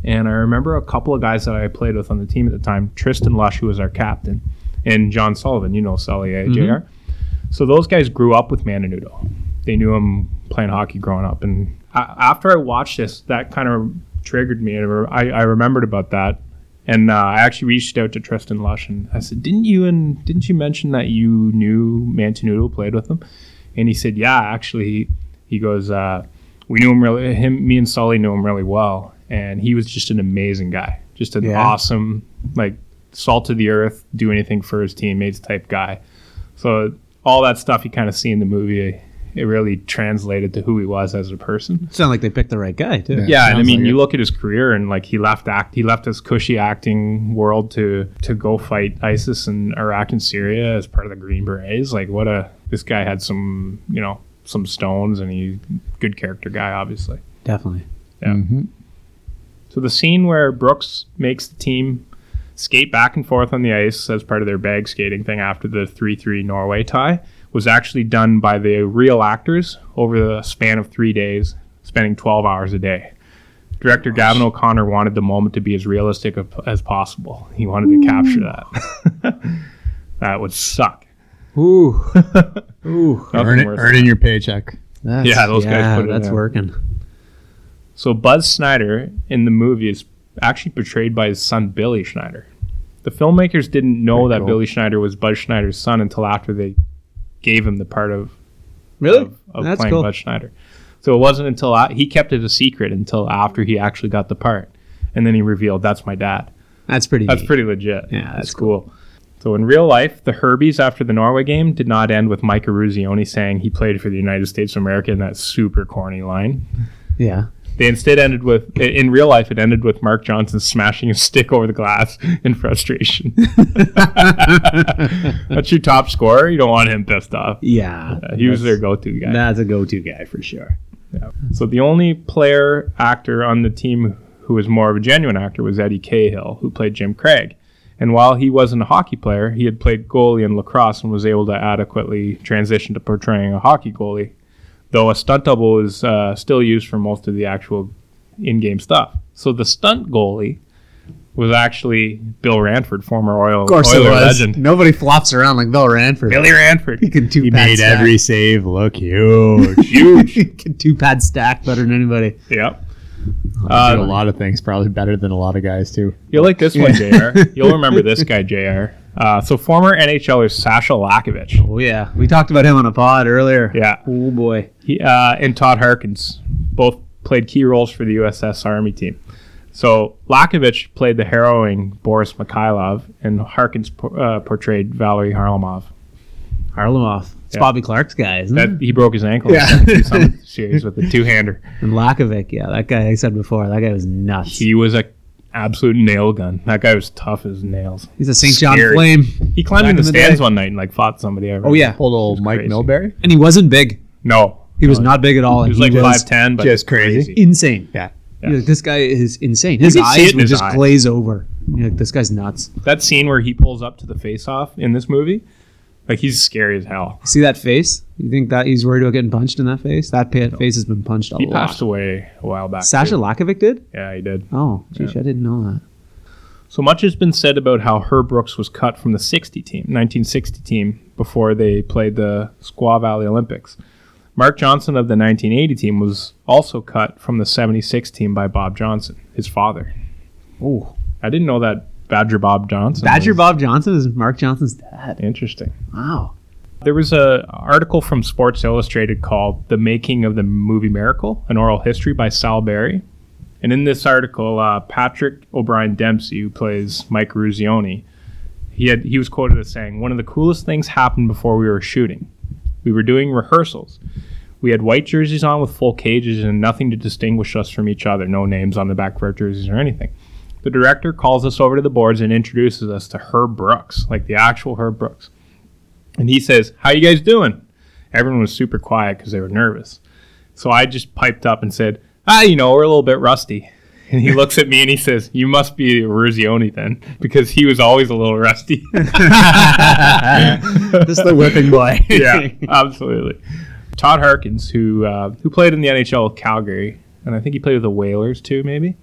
and I remember a couple of guys that I played with on the team at the time. Tristan Lush, who was our captain, and John Sullivan. You know Sully, Mhm. Jr. So those guys grew up with Mantenuto. They knew him playing hockey growing up, and after I watched this, that kind of triggered me. And I, I remembered about that, and uh, I actually reached out to Tristan Lush and I said, "Didn't you and didn't you mention that you knew Mantenuto played with him?" And he said, "Yeah, actually." He goes, uh, "We knew him really. Him, me, and Sully knew him really well, and he was just an amazing guy, just an Yeah. awesome, like salt of the earth, do anything for his teammates type guy." So all that stuff you kind of see in the movie, it really translated to who he was as a person. Sound like they picked the right guy too. Yeah, and I mean, you look at his career, and like he left act, he left his cushy acting world to to go fight ISIS in Iraq and Syria as part of the Green Berets. Like, what a this guy had some, you know, some stones, and he good character guy, obviously. definitely. Yeah. Mm-hmm. So the scene where Brooks makes the team skate back and forth on the ice as part of their bag skating thing after the 3-3 Norway tie was actually done by the real actors over the span of 3 days, spending 12 hours a day. Director Gavin O'Connor wanted the moment to be as realistic as possible. He wanted to mm. capture that. that would suck. Ooh, ooh. Earn it, earning your paycheck. That's, Yeah, those guys put it That's in. working. So Buzz Schneider in the movie is actually portrayed by his son Billy Schneider. The filmmakers didn't know that Billy Schneider was Buzz Schneider's son until after they gave him the part of Really? of, of That's playing cool. Buzz Schneider. So it wasn't until a he kept it a secret until after he actually got the part, and then he revealed that's my dad. That's pretty. That's neat. pretty legit. Yeah, that's cool. So in real life, the Herbies after the Norway game did not end with Mike Eruzione saying he played for the United States of America in that super corny line. Yeah. They instead ended with, in real life, it ended with Mark Johnson smashing a stick over the glass in frustration. That's your top scorer. You don't want him pissed off. Yeah. Uh, he was their go-to guy. That's a go-to guy for sure. Yeah. So the only player actor on the team who was more of a genuine actor was Eddie Cahill, who played Jim Craig. And while he wasn't a hockey player, he had played goalie in lacrosse and was able to adequately transition to portraying a hockey goalie. Though a stunt double is uh, still used for most of the actual in-game stuff. So the stunt goalie was actually Bill Ranford, former Oil Of course Oiler it was. legend. Nobody flops around like Bill Ranford. Billy Ranford. He can two He pad made stack. every save look huge. Huge. he can two pad stack better than anybody. Yep. Uh, did a lot of things, probably better than a lot of guys too. You'll like this one, JR. You'll remember this guy, JR. Uh, so former NHLer Sasha Lakovic. Oh yeah, we talked about him on a pod earlier. Yeah. Oh boy. He uh, and Todd Harkins both played key roles for the USS Army team. So Lakovic played the harrowing Boris Mikhailov, and Harkins uh, portrayed Valery Harlamov. Harlamov. It's Yeah. Bobby Clarke's guy, isn't That it? he broke his ankle Yeah. in some series with a two-hander. And Lakovic, yeah, that guy I said before, that guy was nuts. He was a absolute nail gun. That guy was tough as nails. He's a St. John Scary. Flame. He climbed Back in the, in the stands day. one night and like fought somebody. Oh yeah, Old old Mike crazy. Milbury. and he wasn't big. No, He was not big at all. he was like five ten, but just crazy. insane. Yeah. You're like, this guy is insane. His could see it eyes would his just eyes. glaze over. You're like, this guy's nuts. that scene where he pulls up to the face-off in this movie, like he's scary as hell. See that face? You think that he's worried about getting punched in that face? That pa- face has been punched a He lot. He passed away a while back. Sasha too. Lakovic did? Yeah, he did. Oh, geez, I didn't know that. So much has been said about how Herb Brooks was cut from the 60 team, 1960 team, before they played the Squaw Valley Olympics. Mark Johnson of the 1980 team was also cut from the 76 team by Bob Johnson, his father. Oh, I didn't know that Badger Bob Johnson. Badger Bob Johnson is Mark Johnson's dad. Interesting. Wow. There was a article from Sports Illustrated called "The Making of the Movie Miracle: An Oral History" by Sal Berry, and in this article, uh, Patrick O'Brien Dempsey, who plays Mike Eruzione, he had he was quoted as saying, "One of the coolest things happened before we were shooting. We were doing rehearsals. We had white jerseys on with full cages and nothing to distinguish us from each other. No names on the back of our jerseys or anything." The director calls us over to the boards and introduces us to Herb Brooks, like the actual Herb Brooks. And he says, "How you guys doing?" Everyone was super quiet because they were nervous. So I just piped up and said, "Ah, you know, we're a little bit rusty." And he looks at me and he says, "You must be Eruzione then, because he was always a little rusty." Just the whipping boy. yeah, absolutely. Todd Harkins, who uh, who played in the NHL with Calgary, and I think he played with the Whalers too, maybe.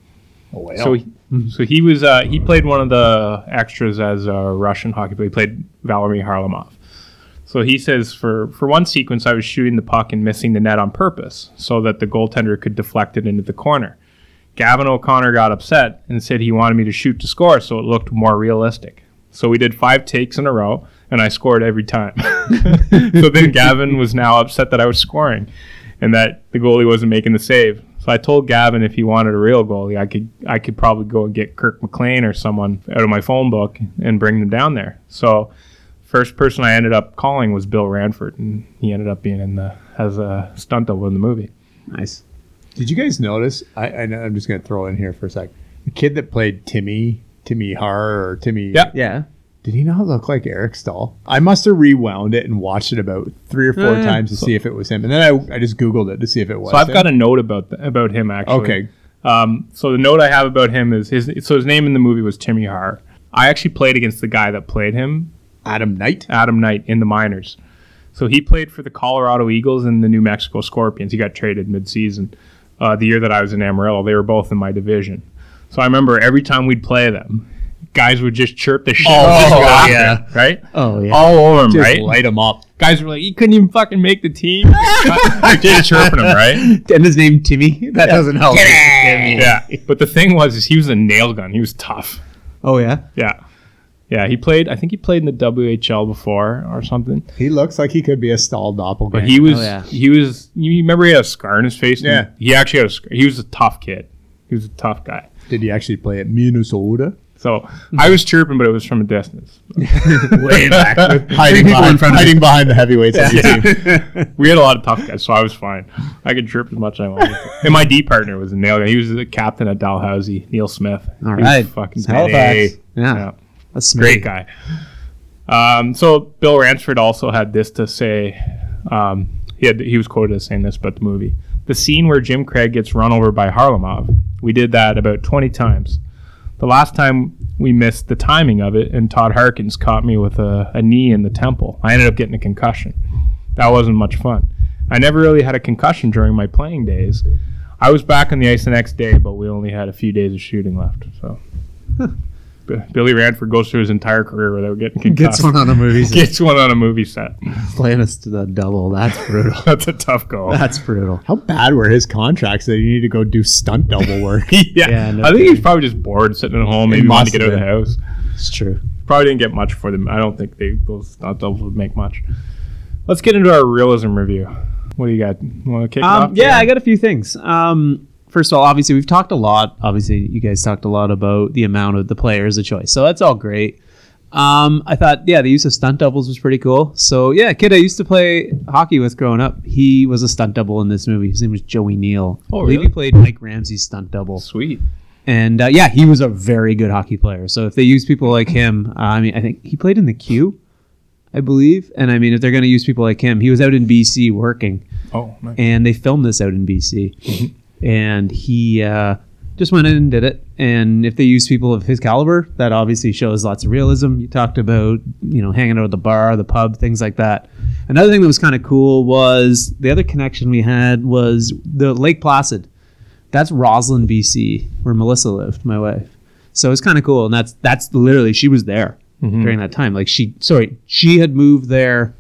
whale. So he, so he was uh, he played one of the extras as a Russian hockey player. He played Valery Harlamov. So he says for for one sequence I was shooting the puck and missing the net on purpose so that the goaltender could deflect it into the corner. Gavin O'Connor got upset and said he wanted me to shoot to score so it looked more realistic. So we did five takes in a row and I scored every time. so then Gavin was now upset that I was scoring and that the goalie wasn't making the save. So I told Gavin if he wanted a real goalie, I could I could probably go and get Kirk McLean or someone out of my phone book and bring them down there. So first person I ended up calling was Bill Ranford, and he ended up being in the as a stunt double in the movie. Nice. Did you guys notice? I, I know, I'm just going to throw in here for a sec. The kid that played Timmy, Timmy Har or Timmy. Yeah. Yeah. Did he not look like Eric Stahl? I must have rewound it and watched it about three or four Uh, times to so- see if it was him. And then I, I just Googled it to see if it was So I've him. got a note about th- about him actually. Okay. Um, so the note I have about him is his. So his name in the movie was Timmy Har. I actually played against the guy that played him, Adam Knight. Adam Knight, in the minors. So he played for the Colorado Eagles and the New Mexico Scorpions. He got traded midseason. Uh, the year that I was in Amarillo, they were both in my division. So I remember every time we'd play them, guys would just chirp the shit out of Oh, yeah. right? Oh yeah. All over him, Just right? light him up. Guys were like, "You couldn't even fucking make the team." just chirping him, right? And his name Timmy. That doesn't help. Yeah. But the thing was, is he was a nail gun. He was tough. Oh yeah. Yeah. Yeah, he played. I think he played in the WHL before or something. He looks like he could be a Stahl doppelganger. But he was. Oh, yeah. He was. You remember he had a scar in his face. Yeah. He actually had a scar. He was a tough kid. He was a tough guy. Did he actually play at Minnesota? So I was chirping, but it was from a distance. Way back. hiding, behind, front hiding behind the heavyweights of the team. We had a lot of tough guys, so I was fine. I could chirp as much as I wanted. and my D partner was a nail guy. He was the captain at Dalhousie, Neil Smith. All He was fucking Halifax. big. Yeah. That's great guy. Um, so Bill Ranford also had this to say. Um, he had he was quoted as saying this about the movie. The scene where Jim Craig gets run over by Harlamov. We did that about twenty times. The last time we missed the timing of it, and Todd Harkins caught me with a, a knee in the temple. I ended up getting a concussion. That wasn't much fun. I never really had a concussion during my playing days. I was back on the ice the next day, but we only had a few days of shooting left. So B- Billy Ranford goes through his entire career without getting concussed. Gets one on a movie set. Gets one on a movie set. Playing us to the double. That's brutal. That's a tough goal. That's brutal. How bad were his contracts that he needed to go do stunt double work? yeah, Yeah, no I think he's probably just bored sitting at home. He Maybe wanted must to get out of the house. It's true. Probably didn't get much for them. I don't think they those stunt doubles would make much. Let's get into our realism review. What do you got? Want to kick it off? Um, yeah, Jared? I got a few things. Um, first of all, obviously we've talked a lot. Obviously, you guys talked a lot about the amount of the players of choice, so that's all great. Um, I thought, yeah, the use of stunt doubles was pretty cool. So yeah, kid I used to play hockey with growing up, he was a stunt double in this movie. His name was Joey Neal. Oh, really? he played Mike Ramsey's stunt double. Sweet. And uh, yeah, he was a very good hockey player. So if they use people like him, uh, I mean, I think he played in the Q, I believe. And I mean, if they're going to use people like him, he was out in BC working, Oh, nice. and they filmed this out in BC, and he uh, just went in and did it. And if they use people of his caliber, that obviously shows lots of realism. You talked about you know hanging out at the bar, the pub, things like that. Another thing that was kind of cool was the other connection we had was the Lake Placid that's Rossland, BC, where Melissa lived, my wife. So it's kind of cool, and that's that's literally she was there during that time. Like she, sorry, she had moved there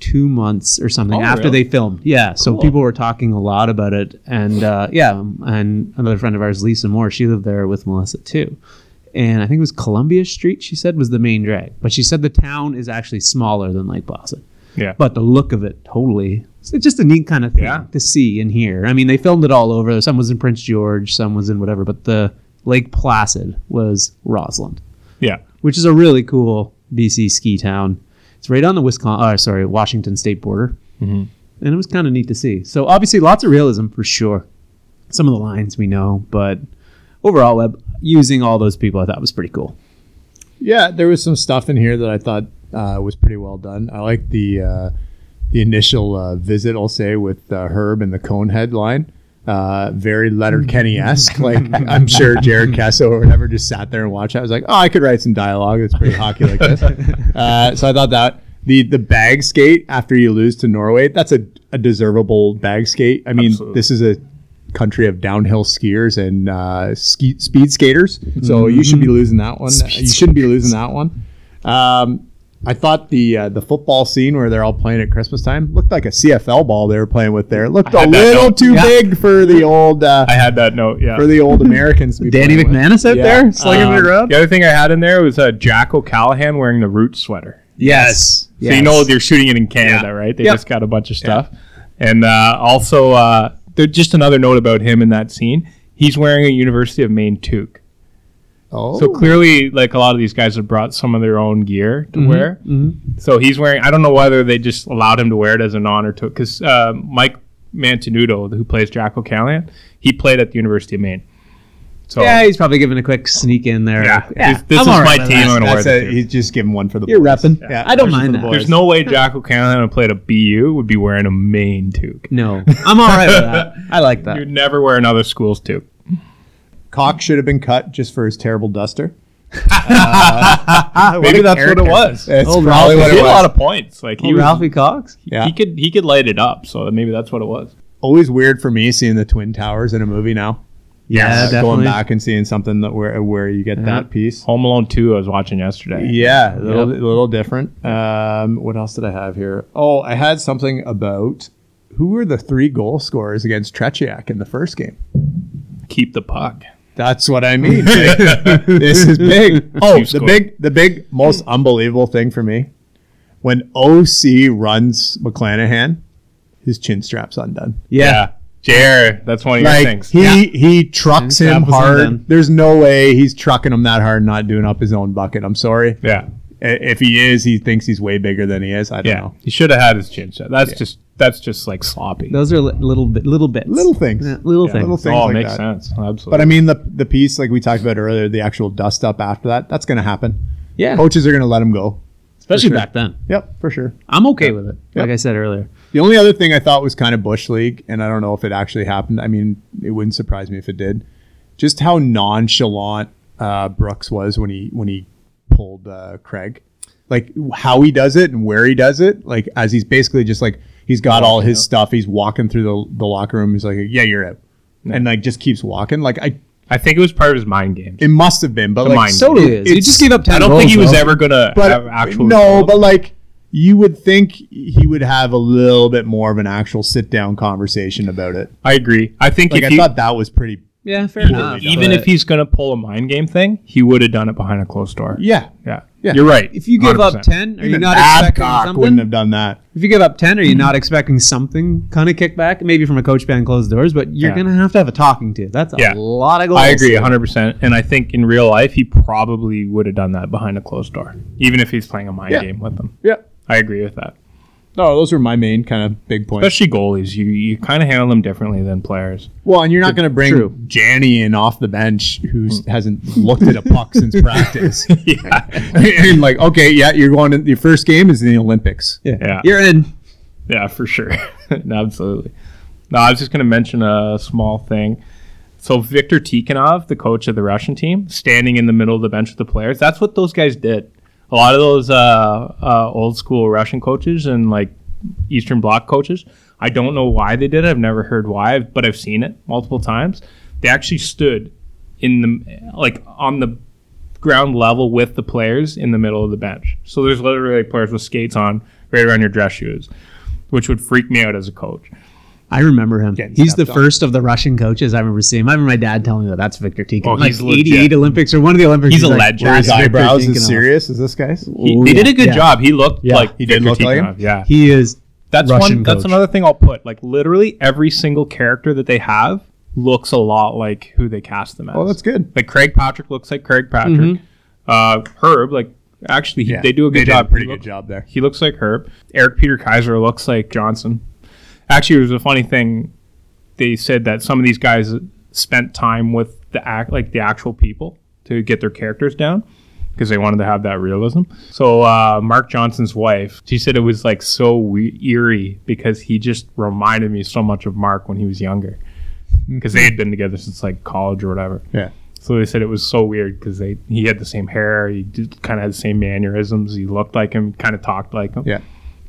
two months or something Oh, after really? they filmed. Yeah, so people were talking a lot about it, and uh, yeah, and another friend of ours, Lisa Moore, she lived there with Melissa too. And I think it was Columbia Street. She said was the main drag, but she said the town is actually smaller than Lake Placid. Yeah. But the look of it, totally, it's just a neat kind of thing Yeah. to see and hear. I mean, they filmed it all over. Some was in Prince George, some was in whatever, but the Lake Placid was Rossland Yeah. which is a really cool BC ski town. It's right on the Wisconsin, uh, sorry, Washington state border, Mhm. and it was kind of neat to see. So obviously, lots of realism for sure. Some of the lines we know, but overall, Web using all those people, I thought was pretty cool. Yeah, there was some stuff in here that I thought uh, was pretty well done. I like the uh, the initial uh, visit, I'll say, with uh, Herb and the cone headline. Uh, very Letterkenny esque. like I'm sure Jared Keeso or whatever just sat there and watched. I was like, oh, I could write some dialogue. It's pretty hockey like this. Uh, so I thought that the the bag skate after you lose to Norway, that's a, a deservable bag skate. I mean, Absolutely. this is a country of downhill skiers and uh, ski, speed skaters. So you should be losing that one. you shouldn't be losing that one. Um, I thought the uh, the football scene where they're all playing at Christmas time looked like a CFL ball they were playing with there. It looked a little note. too Yeah. big for the old uh, I had that note. Yeah. for the old Americans. To be Danny playing with. McManus out Yeah. there slinging it Um, around. The other thing I had in there was uh, Jack O'Callahan wearing the root sweater. Yes. So you know they're shooting it in Canada, right? They Yep. just got a bunch of stuff. And uh, also, uh, just another note about him in that scene. He's wearing a University of Maine toque. Oh, So clearly, like a lot of these guys have brought some of their own gear Mm-hmm. to wear. So he's wearing. I don't know whether they just allowed him to wear it as an honor to because uh, Mike Mantenuto, who plays Jack O'Callahan, he played at the University of Maine. So Yeah, he's probably giving a quick sneak in there. Yeah, this, this I'm is all right my team. that. I'm gonna wear a, he's just giving one for the You're boys. repping. Yeah, I don't mind the that. boys. There's no way Jack O'Callahan who played a BU would be wearing a Maine toque. No, I'm all right with that. I like that. You'd never wear another school's toque. Cox should have been cut just for his terrible duster. Maybe that's what it was. That's Oh, probably Ralphie. what He it had a lot of points. Like he Oh, was, Ralphie Cox. Yeah. he could he could light it up. So maybe that's what it was. Always weird for me seeing the Twin Towers in a movie now. Yeah, Uh, definitely. Going back and seeing something that where where you get that piece. Home Alone Two. I was watching yesterday. Yeah, a little, a little different. Um, what else did I have here? Oh, I had something about who were the three goal scorers against Tretiak in the first game. Keep the puck. That's what I mean. this is big. Oh, the big, the big, most hmm. unbelievable thing for me when OC runs McClanahan, his chin strap's undone. Yeah. Jared, that's one of your things. he he trucks him hard. undone. There's no way he's trucking him that hard, and not doing up his own bucket. I'm sorry. yeah, If he is, he thinks he's way bigger than he is. I don't yeah. know. He should have had his chin strap. That's just that's just like sloppy. Those are li- little bit, little bits, Little things. Yeah, little Yeah. things. Little things oh, like makes that. sense. Absolutely. But I mean, the the piece like we talked about earlier, the actual dust up after that, that's going to happen. Yeah, Coaches are going to let him go. especially sure. back then. Yep, for sure. I'm okay with it. Like Yep. I said earlier. The only other thing I thought was kind of bush league, and I don't know if it actually happened. I mean, it wouldn't surprise me if it did. Just how nonchalant uh, Brooks was when he when he pulled uh, Craig, like how he does it and where he does it, like as he's basically just like he's got all his stuff. He's walking through the, the locker room. He's like, "Yeah, you're out," and like just keeps walking. Like I, I think it was part of his mind games. it must have been, but The like mind so Totally is. You just gave up ten I don't goals, think he was though. ever gonna but have actual. no, goals. but like you would think he would have a little bit more of an actual sit down conversation about it. I agree. I think Like if I he, thought that was pretty. Yeah, fair even, enough. even if he's gonna pull a mind game thing, he would have done it behind a closed door. Yeah, yeah, Yeah. You're right. if you give up 100%. ten, are you Even not expecting Adcock something? wouldn't have done that. If you give up ten, are you not expecting something kind of kickback? Maybe from a coach behind closed doors, but you're Yeah. gonna have to have a talking to. That's a Yeah. lot of goals. I agree 100%. And I think in real life, he probably would have done that behind a closed door, even if he's playing a mind Yeah. game with them. Yeah. I agree with that. No, those are my main kind of big points. Especially goalies. You, you kind of handle them differently than players. well, and you're not going to bring True. Janny in off the bench who hmm. hasn't looked at a puck since practice. yeah. and like, okay, yeah, you're going. To, your first game is in the Olympics. Yeah. Yeah. You're in. Yeah, for sure. no, absolutely. No, I was just going to mention a small thing. So Viktor Tikhonov, the coach of the Russian team, standing in the middle of the bench with the players. That's what those guys did. A lot of those uh, uh, old school Russian coaches and like Eastern Bloc coaches. I don't know why they did it. I've never heard why, but I've seen it multiple times. They actually stood in the like on the ground level with the players in the middle of the bench. So there's literally players with skates on right around your dress shoes, which would freak me out as a coach. I remember him. Getting He's the on. first of the Russian coaches I remember seeing. I remember my dad telling me that that's Victor Tikhon. Oh, like he's legit. 88 Olympics or one of the Olympics. He's a like, legend. "That's His Victor eyebrows Tikhonov." as serious as this guy's. He, Ooh, they did a good yeah. job. He looked Yeah. like He did Victor look like him? Yeah, He is that's Russian one. That's another thing I'll put. Like literally every single character that they have looks a lot like who they cast them as. Oh, that's good. Like Craig Patrick looks like Craig Patrick. Mm-hmm. Uh, Herb, like actually, he, Yeah, they do a they good did a job. pretty He good look- job there. He looks like Herb. Eric Peter Kaiser looks like Johnson. Actually, it was a funny thing. They said that some of these guys spent time with the act, like the actual people, to get their characters down because they wanted to have that realism. So uh, Mark Johnson's wife, she said it was like so we- eerie because he just reminded me so much of Mark when he was younger because they had been together since like college or whatever. Yeah. So they said it was so weird because they he had the same hair, he kind of had the same mannerisms, he looked like him, kind of talked like him. Yeah.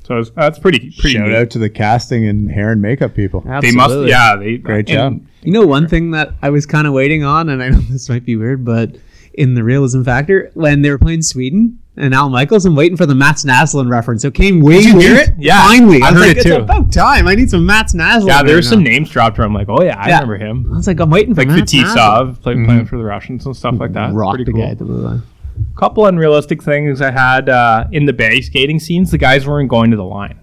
So it was, that's pretty pretty. Shout neat. out to the casting and hair and makeup people. They must, Absolutely. yeah. They Great and- job. You know, one thing that I was kind of waiting on, and I know this might be weird, but in the realism factor, when they were playing Sweden and Al Michaels, I'm waiting for the Mats Naslund reference. It came way Did you hear it? Yeah, finally. I was heard like, it it's too. about time. I need some Mats Naslund. Yeah, right there's some now. names dropped where I'm like, oh yeah, I Yeah. remember him. I was like, I'm waiting for Like Mats Naslund. Fetisov, play, playing mm-hmm. for the Russians and stuff like that. Rocked Pretty the cool. guy at the blue line. Couple unrealistic things I had uh, in the bag skating scenes. The guys weren't going to the line;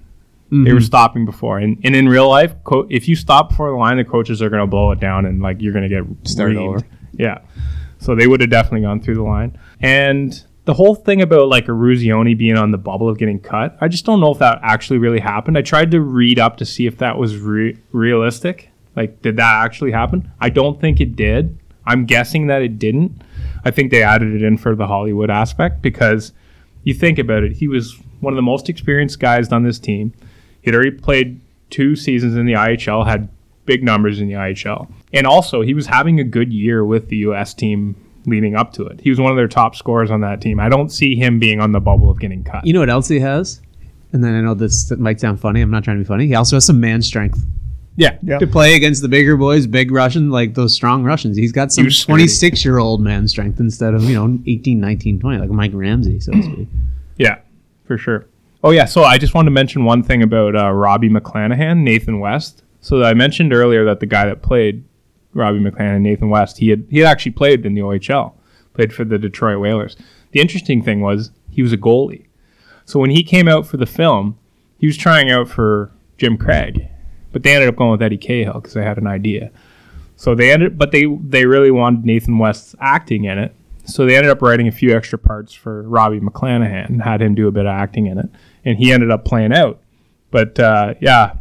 they Mm-hmm. were stopping before. And, and in real life, co- if you stop before the line, the coaches are going to blow it down, and like you're going to get Start reamed. over. Yeah, so they would have definitely gone through the line. And the whole thing about like Eruzione being on the bubble of getting cut, I just don't know if that actually really happened. I tried to read up to see if that was re- realistic. Like, did that actually happen? I don't think it did. I'm guessing that it didn't. I think they added it in for the Hollywood aspect because you think about it, he was one of the most experienced guys on this team. He'd already played two seasons in the IHL, had big numbers in the IHL. And also, he was having a good year with the US team leading up to it. He was one of their top scorers on that team. I don't see him being on the bubble of getting cut. You know what else he has? And then I know this might sound funny. I'm not trying to be funny. He also has some man strength yeah. to play against the bigger boys, big Russian, like those strong Russians. He's got some 26 year old man strength instead of, you know, 18, 19, 20, like Mike Ramsey, so to speak. Yeah, for sure. Oh yeah, so I just wanted to mention one thing about uh, Robbie McClanahan, Nathan West. So I mentioned earlier that the guy that played Robbie McClanahan, Nathan West, he had he had actually played in the OHL, played for the Detroit Whalers. The interesting thing was he was a goalie. So when he came out for the film, he was trying out for Jim Craig, but they ended up going with Eddie Cahill because they had an idea. So they ended, but they they really wanted Nathan West's acting in it. So they ended up writing a few extra parts for Robbie McClanahan and had him do a bit of acting in it, and he ended up playing out. But uh, yeah,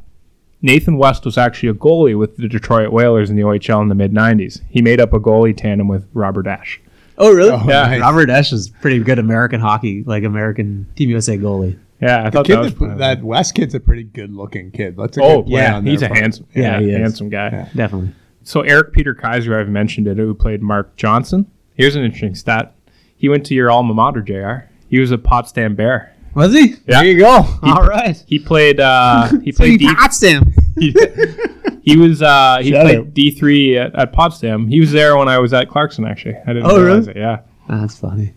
Nathan West was actually a goalie with the Detroit Whalers in the OHL in the mid '90s. He made up a goalie tandem with Robert Esche. Oh, really? Yeah. nice. Robert Esche is pretty good American hockey, like American Team USA goalie. Yeah, I The thought kid that was that, that West kid's a pretty good looking kid. That's a Oh good play yeah, on he's a part. handsome, Yeah, yeah, he handsome guy. Definitely. So Eric Peter Kaiser, I've mentioned it, who played Mark Johnson. Here's an interesting stat: he went to your alma mater, Jr. He was a Potsdam Bear. Was he? Yeah. There you go. All right. He played. Uh, he So played. he D- Potsdam. he, he was. Uh, he Shout played. D three at, at Potsdam. He was there when I was at Clarkson. Actually, I didn't Oh, realize really? it. Yeah. That's funny.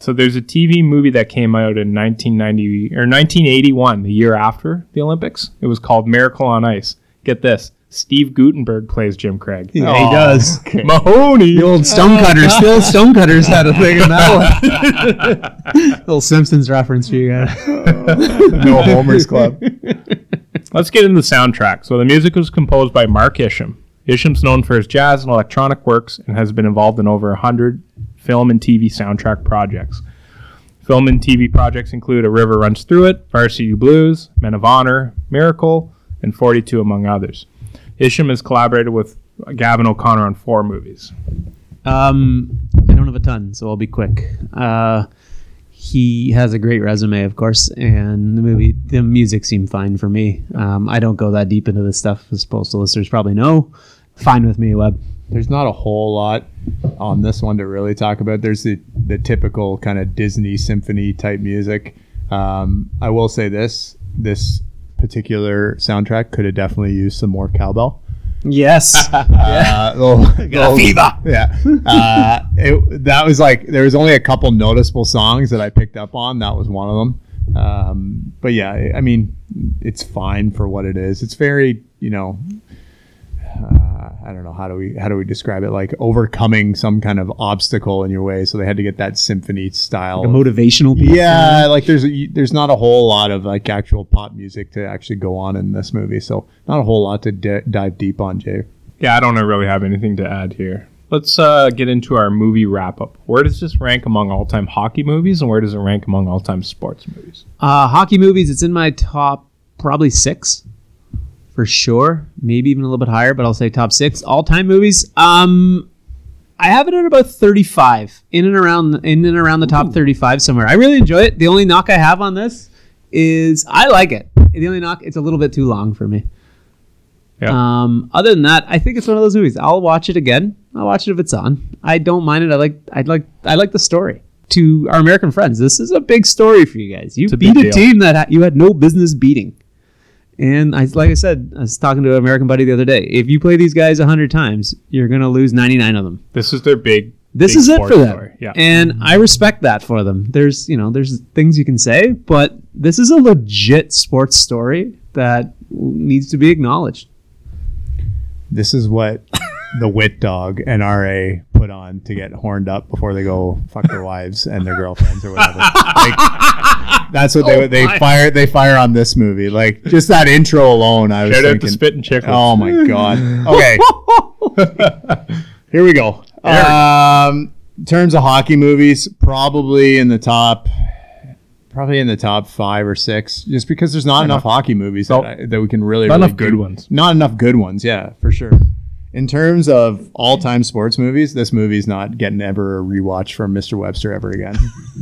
So there's a TV movie that came out in 1990 or 1981, the year after the Olympics. It was called Miracle on Ice. Get this: Steve Guttenberg plays Jim Craig. Yeah, he does. Mahoney. The old Stonecutters. the old Stonecutters had a thing in that one. Little Simpsons reference for you guys. No Homer's Club. Let's get into the soundtrack. So the music was composed by Mark Isham. Isham's known for his jazz and electronic works and has been involved in over 100 film and TV soundtrack projects. Film and TV projects include A River Runs Through It, Varsity Blues, Men of Honor, Miracle, and 42, among others. Isham has collaborated with Gavin O'Connor on four movies. Um, I don't have a ton, so I'll be quick. Uh, he has a great resume, of course, and the movie, the music seemed fine for me. Um, I don't go that deep into this stuff, as postal listeners probably know. Fine with me, Web. There's not a whole lot on this one to really talk about. There's the, the typical kind of Disney symphony type music. Um, I will say this: this particular soundtrack could have definitely used some more cowbell. Yes. Uh, little- a little- fever. Yeah. Uh, it, that was like there was only a couple noticeable songs that I picked up on. That was one of them. Um, but yeah, I- I mean, it's fine for what it is. It's very, you know, uh, I don't know how do we how do we describe it? Like overcoming some kind of obstacle in your way. So they had to get that symphony style, Like a motivational piece. Yeah, like there's a, there's not a whole lot of like actual pop music to actually go on in this movie. So not a whole lot to di- dive deep on, Jay. Yeah, I don't really have anything to add here. Let's uh, get into our movie wrap up. Where does this rank among all time hockey movies, and where does it rank among all time sports movies? Uh, hockey movies, it's in my top probably six for sure. Maybe even a little bit higher, but I'll say top six. All time movies. Um, I have it at about 35, in and around in and around the top 35 somewhere. I really enjoy it. The only knock I have on this is I like it. The only knock, it's a little bit too long for me. Yeah. Um, other than that, I think it's one of those movies. I'll watch it again. I'll watch it if it's on. I don't mind it. I like. I like. I like the story. To our American friends, this is a big story for you guys. You beat a deal. team that ha- you had no business beating. And I, like I said, I was talking to an American buddy the other day. If you play these guys hundred times, you're gonna lose ninety nine of them. This is their big. This big is it for them, story. Yeah. and I respect that for them. There's, you know, there's things you can say, but this is a legit sports story that needs to be acknowledged. This is what the wit dog NRA put on to get horned up before they go fuck their wives and their girlfriends or whatever. like, that's what they Oh they my. fire they fire on this movie. Like just that intro alone, I was Shout out to Spittin' Chiclets. Oh my god. Okay. Here we go. Um, in terms of hockey movies, probably in the top, probably in the top five or six, just because there's not enough hockey movies that, I, that we can really Not really enough good do. ones. Not enough good ones. Yeah, for sure. In terms of all-time sports movies, this movie's not getting ever a rewatch from Mr. Webster ever again.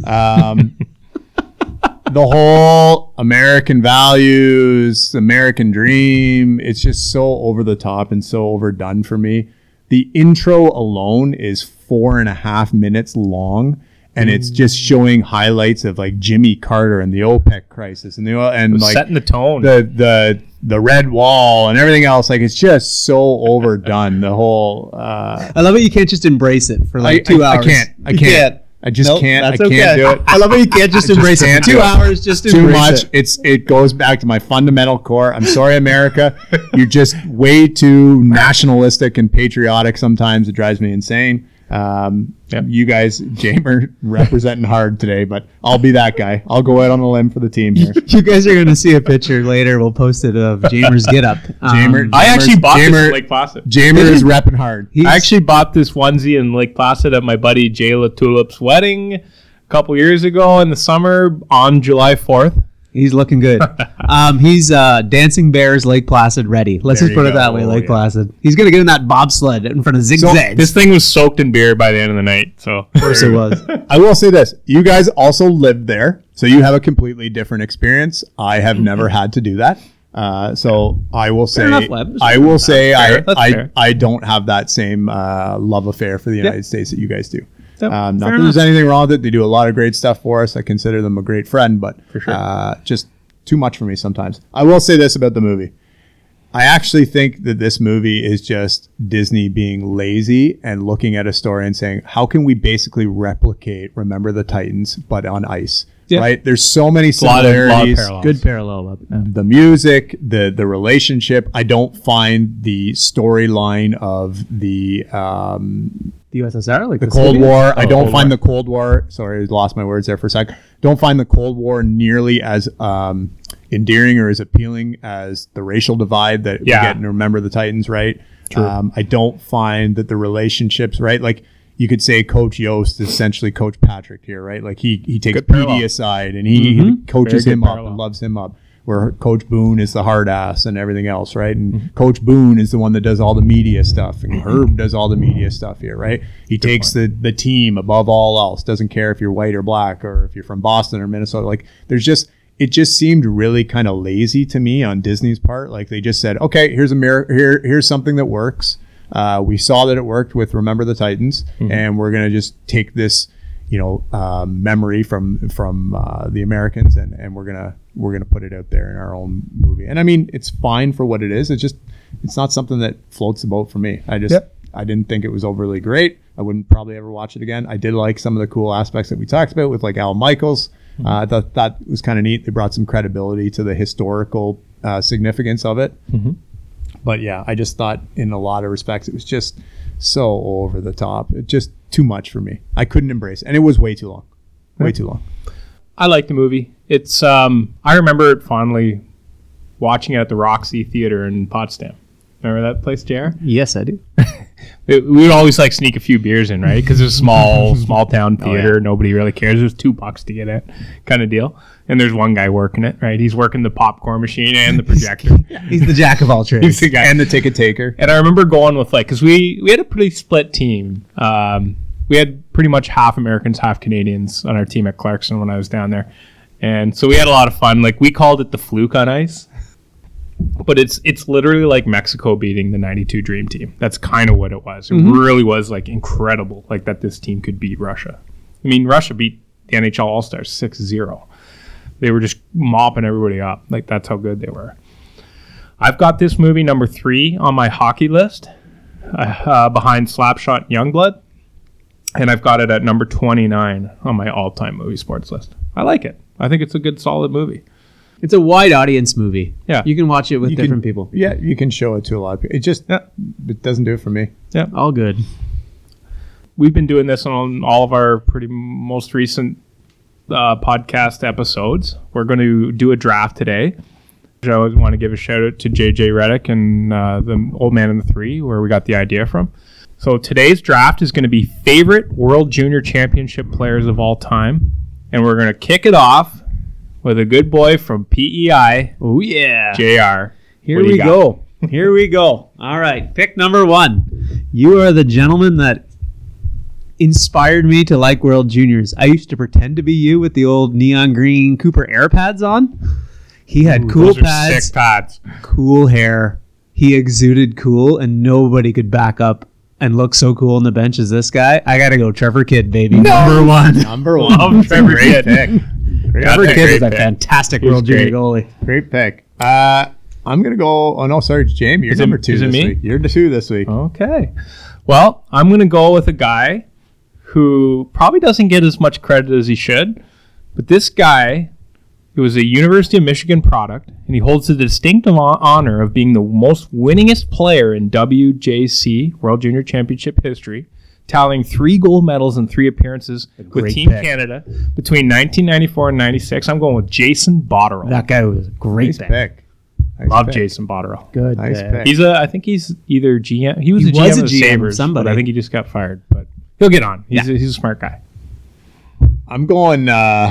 Um, the whole American values, American dream, it's just so over the top and so overdone for me. The intro alone is four and a half minutes long. And it's just showing highlights of like Jimmy Carter and the OPEC crisis and the and like setting the tone. the the the red wall and everything else. Like it's just so overdone. The whole uh, I love it. You can't just embrace it for like I- two I- I can't. I can't. I just Nope, can't. I can't okay. do it. I love it. You can't just embrace it can't for do two hours. Just too much. it. It's it goes back to my fundamental core. I'm sorry, America. You're just way too nationalistic and patriotic. Sometimes it drives me insane. Um, You guys, Jamer, representing hard today, but I'll be that guy. I'll go out on a limb for the team here. You guys are going to see a picture later. We'll post it of Jamer's get up. Um, Jamer, I actually Jamer's- bought this Jamer- in Lake Placid. Jamer is repping hard. He's- I actually bought this onesie in Lake Placid at my buddy Jay Tulip's wedding a couple years ago in the summer on July 4th. He's looking good. um, he's uh, Dancing Bears Lake Placid ready. Let's There just put it that way, Lake Yeah. Placid. He's going to get in that bobsled in front of zigzags. This thing was soaked in beer by the end of the night. So of course it was. I will say this: you guys also lived there, so you have a completely different experience. I have never had to do that. Uh, so I will say, enough, Webb. I will say, Fair. I That's I, fair. I don't have that same uh, love affair for the United States that you guys do. Yep, Um, not fair that there's anything wrong with it. They do a lot of great stuff for us. I consider them a great friend, but For sure. uh, just too much for me sometimes. I will say this about the movie. I actually think that this movie is just Disney being lazy and looking at a story and saying, how can we basically replicate Remember the Titans, but on ice? Yeah. Right? There's so many lot of- lot of similarities. parallels. Good parallel. Bob. Yeah. the music, the the relationship. I don't find the storyline of the um, The USSR, like the Cold Soviets? War. I Oh, don't Cold find War. the Cold War. Sorry, I lost my words there for a sec. Don't find the Cold War nearly as um, endearing or as appealing as the racial divide that Yeah. we get in Remember the Titans. Right. Um, I don't find that the relationships. Right. Like you could say Coach Yoast is essentially Coach Patrick here. Right. Like he he takes Good parallel. PD aside and he, he coaches Very good him up and loves him up. Where Coach Boone is the hard ass and everything else, right? And Coach Boone is the one that does all the media stuff, and Herb does all the media stuff here, right? He takes the the team above all else. Doesn't care if you're white or black or if you're from Boston or Minnesota. Like there's just it just seemed really kind of lazy to me on Disney's part. Like they just said, okay, here's a mirror, here here's something that works. Uh, we saw that it worked with Remember the Titans, and we're gonna just take this you know um, memory from from uh, the Americans and and we're gonna we're gonna put it out there in our own movie and I mean it's fine for what it is it's just it's not something that floats the boat for me. I just Yep. I didn't think it was overly great. I wouldn't probably ever watch it again. I did like some of the cool aspects that we talked about with like Al Michaels. Uh, I thought that was kind of neat. They brought some credibility to the historical uh, significance of it. But yeah, I just thought in a lot of respects it was just so over the top. It just too much for me. I couldn't embrace it, and it was way too long. Way too long. I like the movie. It's um I remember it fondly watching it at the Roxy Theater in Potsdam. Remember that place, JR? Yes, I do. We would always like sneak a few beers in, right? Because it's a small, small town theater. Nobody really cares. There's two bucks to get in, kind of deal. And there's one guy working it, right? He's working the popcorn machine and the projector. He's the jack of all trades. He's the guy. And the ticket taker. And I remember going with like, because we we had a pretty split team. Um, we had pretty much half Americans, half Canadians on our team at Clarkson when I was down there, and so we had a lot of fun. Like we called it the fluke on ice, but it's it's literally like Mexico beating the '92 Dream Team. That's kind of what it was. It really was like incredible, like that this team could beat Russia. I mean, Russia beat the NHL All Stars 6-0. They were just mopping everybody up. Like that's how good they were. I've got this movie number three on my hockey list, uh, uh, behind Slapshot and Youngblood, and I've got it at number twenty nine on my all time movie sports list. I like it. I think it's a good, solid movie. It's a wide audience movie. Yeah. You can watch it with You can- different people. Yeah, you can show it to a lot of people. It just it doesn't do it for me. Yeah. All good. We've been doing this on all of our pretty most recent uh, podcast episodes. We're going to do a draft today. I always want to give a shout out to JJ Redick and uh, the old man in the three, where we got the idea from. So today's draft is going to be favorite World Junior Championship players of all time, and we're going to kick it off with a good boy from PEI, Oh yeah. Jr. Here What do you we got? go. Here we go. All right. Pick number one. You are the gentleman that inspired me to like World Juniors. I used to pretend to be you with the old neon green Cooper Air pads on. He had cool pads, sick pads. cool hair. He exuded cool, and nobody could back up and look so cool on the bench as this guy. I gotta go, Trevor Kidd, baby, number one. Number one. Love Trevor Great Kidd. pick. Trevor That's a Kidd is a pick. fantastic He's World Junior goalie. Great pick. Uh, I'm gonna go. Oh no, sorry, it's Jamie. You're Is it- number two is it me? week. You're the two this week. Okay. Well, I'm going to go with a guy who probably doesn't get as much credit as he should, but this guy, he was a University of Michigan product, and he holds the distinct honor of being the most winningest player in WJC World Junior Championship history, tallying three gold medals and three appearances with Team pick. Canada between 1994 and 96. I'm going with Jason Botterill. That guy was a great Nice pick. pick. Nice Love pick. Jason Botterill. Good. Nice pick. pick. He's a. I think he's either GM. He was He a GM was a of the GM Sabres, somebody. but I think he just got fired. But he'll get on. He's, Yeah. a, he's a smart guy. I'm going uh,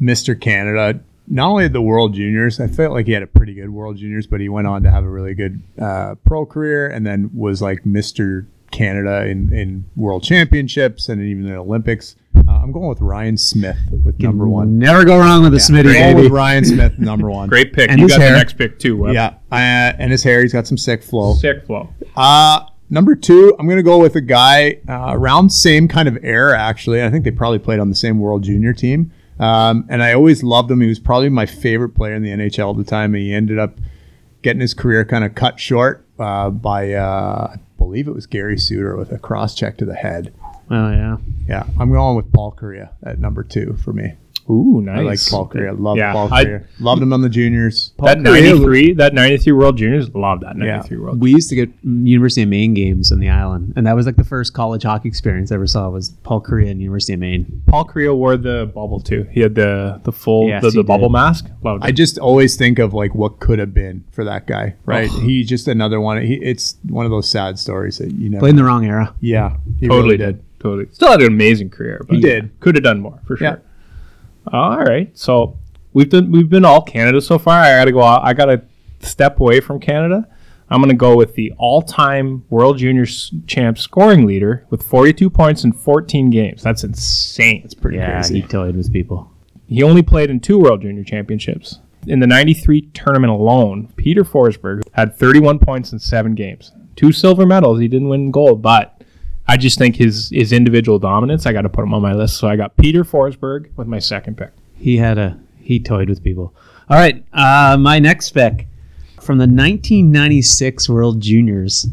Mr. Canada. Not only the World Juniors, I felt like he had a pretty good World Juniors, but he went on to have a really good uh, pro career, and then was like Mr. Canada in, in World Championships and even the Olympics. Uh, I'm going with Ryan Smyth with number one. Never go wrong with a Smitty, Going baby. with Ryan Smyth, number one. Great pick. And you got hair. the next pick too. Wes. Yeah, uh, and his hair, he's got some sick flow. Sick flow. Uh, number two, I'm going to go with a guy uh, around same kind of era, actually. I think they probably played on the same World Junior team. Um, and I always loved him. He was probably my favorite player in the NHL at the time. And he ended up getting his career kind of cut short uh, by, uh, I believe it was Gary Suter with a cross check to the head. Oh yeah. Yeah, I'm going with Paul Kariya at number two for me. Ooh, nice. I like Paul Kariya. Love Yeah, Paul I- Kariya. Loved him on the juniors. that Kariya- 93, that 93 World Juniors, love that 93 World. We used to get University of Maine games on the island, and that was like the first college hockey experience I ever saw was Paul Kariya and University of Maine. Paul Creel wore the bubble too. He had the the full Yes, the, the bubble did. mask. Loved it. I just always think of like what could have been for that guy, oh. right? He's just another one. He, it's one of those sad stories that you know. Played in the wrong era. Yeah, he totally really did. Totally. Still had an amazing career. But He did. Could have done more for Yeah. Sure. All right. So we've done we've been all Canada so far. I gotta go out. I gotta step away from Canada. I'm gonna go with the all-time World Junior s- champ scoring leader with 42 points in 14 games. That's insane. It's pretty Yeah, crazy. he toyed with people. He only played in two World Junior Championships. In the 93 tournament alone, Peter Forsberg had 31 points in seven games. Two silver medals. He didn't win gold, but I just think his, his individual dominance, I got to put him on my list. So I got Peter Forsberg with my second pick. He had a he toyed with people. All right, uh, my next pick. from the 1996 World Juniors.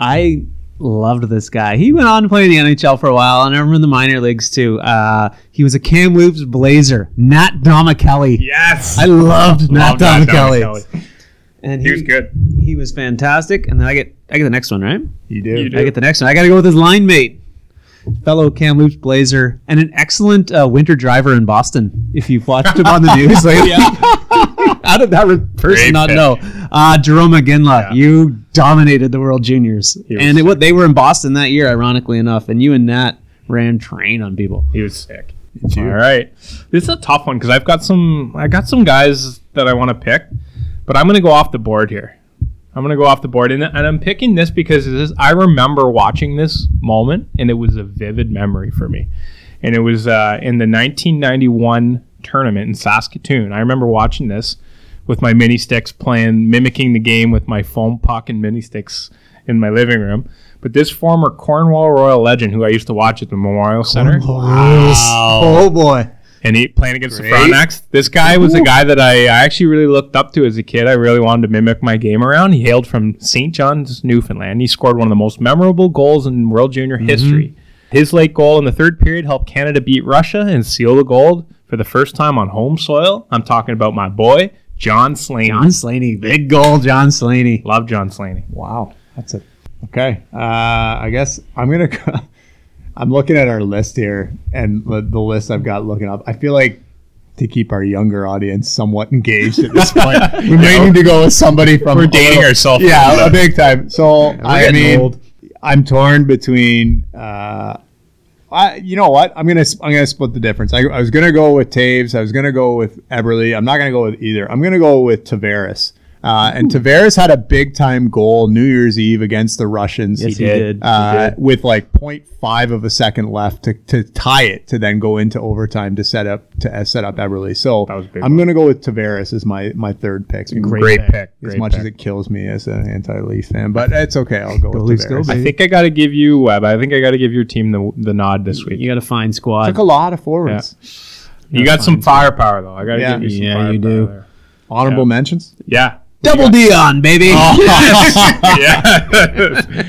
I loved this guy. He went on to play in the NHL for a while, and I remember in the minor leagues too. Uh, he was a Kamloops Blazer, Nat Domenichelli. Yes, I loved Nat Love Nat Domenichelli. Domenichelli. And He was good. He was fantastic. And then I get I get the next one, right? You do. You do. I get the next one. I got to go with his line mate, fellow Kamloops Blazer, and an excellent uh, winter driver in Boston. If you've watched him on the news lately, how did that re- person Great not pick. know? Uh, Jarome Iginla, Yeah. you dominated the World Juniors, and it, wa- they were in Boston that year, ironically enough. And you and Nat ran train on people. He was sick. All right, this is a tough one because I've got some. I got some guys that I want to pick, but I'm going to go off the board here. I'm going to go off the board, and, and I'm picking this because this, I remember watching this moment, and it was a vivid memory for me. And it was uh, in the 1991 tournament in Saskatoon. I remember watching this with my mini sticks playing, mimicking the game with my foam puck and mini sticks in my living room. But this former Cornwall Royal legend, who I used to watch at the Memorial Center, wow. Oh boy. And he playing against Great. the Frontenacs. This guy was a guy that I, I actually really looked up to as a kid. I really wanted to mimic my game around. He hailed from St. John's, Newfoundland. He scored one of the most memorable goals in World Junior history. His late goal in the third period helped Canada beat Russia and seal the gold for the first time on home soil. I'm talking about my boy, John Slaney. John Slaney, big goal, John Slaney. Love John Slaney. Wow, that's it. okay. Uh, I guess I'm gonna. I'm looking at our list here, and the, the list I've got looking up. I feel like to keep our younger audience somewhat engaged at this point, we may need to go with somebody from. We're dating little- ourselves. Yeah, a big time. So I mean, old. I'm torn between. Uh, I, you know what? I'm gonna I'm gonna split the difference. I, I was gonna go with Toews. I was gonna go with Eberle. I'm not gonna go with either. I'm gonna go with Tavares. Uh, and Tavares had a big time goal New Year's Eve against the Russians. Yes, he did. Uh, with like 0.5 of a second left to, to tie it to then go into overtime to set up to uh, set up Eberle. So That was a I'm gonna go with Tavares as my my third pick. Great, pick. As Great much pick. as it kills me as an anti-Leaf fan, but it's okay. I'll go Go with Leafs, Tavares. baby. I think I got to give you Webb. I think I got to give your team the the nod this week. You got a fine squad. Took a lot of forwards. You got some firepower though. I got to Yeah. give you some Yeah, firepower you do. there. Honorable Yeah. mentions. Yeah. Double Dion, baby. yeah.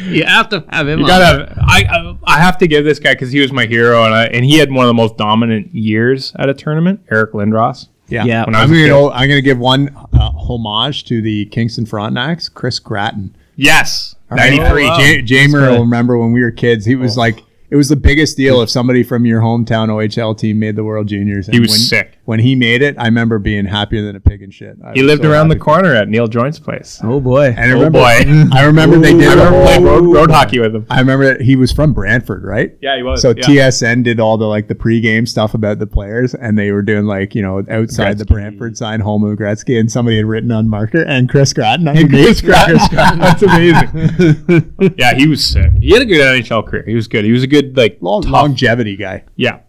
you have to have him. You on. gotta. I, I I have to give this guy because he was my hero, and I, and he had one of the most dominant years at a tournament. Eric Lindros. Yeah, Yeah. When I I'm gonna go, I'm gonna give one uh, homage to the Kingston Frontenacs, Chris Gratton. Yes. Ninety Ninety three. three. Jamer will remember when we were kids. He was like, it was the biggest deal if somebody from your hometown OHL team made the World Juniors. And He was when, sick. When he made it. I remember being happier than a pig in shit. I He lived so around the corner at Neil Joint's place. Oh boy. And I Oh, remember, boy. I remember they did. I remember playing road, road hockey with him. I remember that he was from Brantford, right? Yeah, he was, So yeah. TSN did all the like the pregame stuff about the players, and they were doing like you know outside the Brantford sign home of Gretzky, and somebody had written on marker and Chris Gratton. And Chris Gratton. That's amazing. yeah, he was sick. He had a good NHL career. He was good. He was a good like Long, tough- longevity guy. Yeah,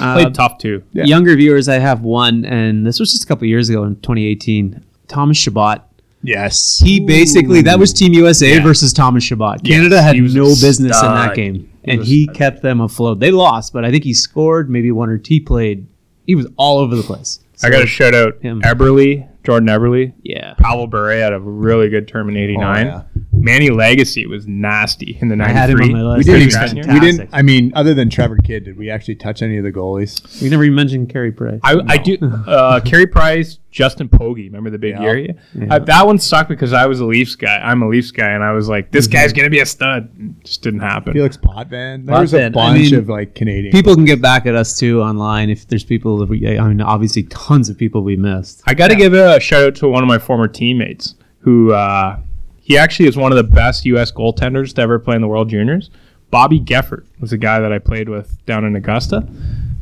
Uh, played tough too. Yeah. Younger viewers, I have one, and this was just a couple years ago in 2018. Thomas Chabot. Yes. He basically that was Team USA Yeah. versus Thomas Chabot. Yes, Canada had he was a no business in that game, He and he a stud. kept them afloat. They lost, but I think he scored maybe one or two. Played. He was all over the place. I got to shout out him. Eberle, Jordan Eberle. Yeah. Pavel Bure had a really good term in '89. Oh, yeah. Manny Legace was nasty in the I '93. had him on my list. We didn't. was Even, fantastic. we didn't. I mean, other than Trevor Kidd, did we actually touch any of the goalies? We never even mentioned Carey Price. I, I do. Uh, Carey Price, Justin Pogge. Remember the big Yeah. year? Uh, that one sucked because I was a Leafs guy. I'm a Leafs guy, and I was like, this guy's gonna be a stud. It just didn't happen. Felix Potvin. There was a Potvin, I bunch mean, of like Canadian. People can get back at us too online if there's people that we. I mean, obviously, tons of people we missed. I got to give a shout out to one of my former teammates who uh, he actually is one of the best U.S. goaltenders to ever play in the World Juniors. Bobby Goepfert was a guy that I played with down in Augusta.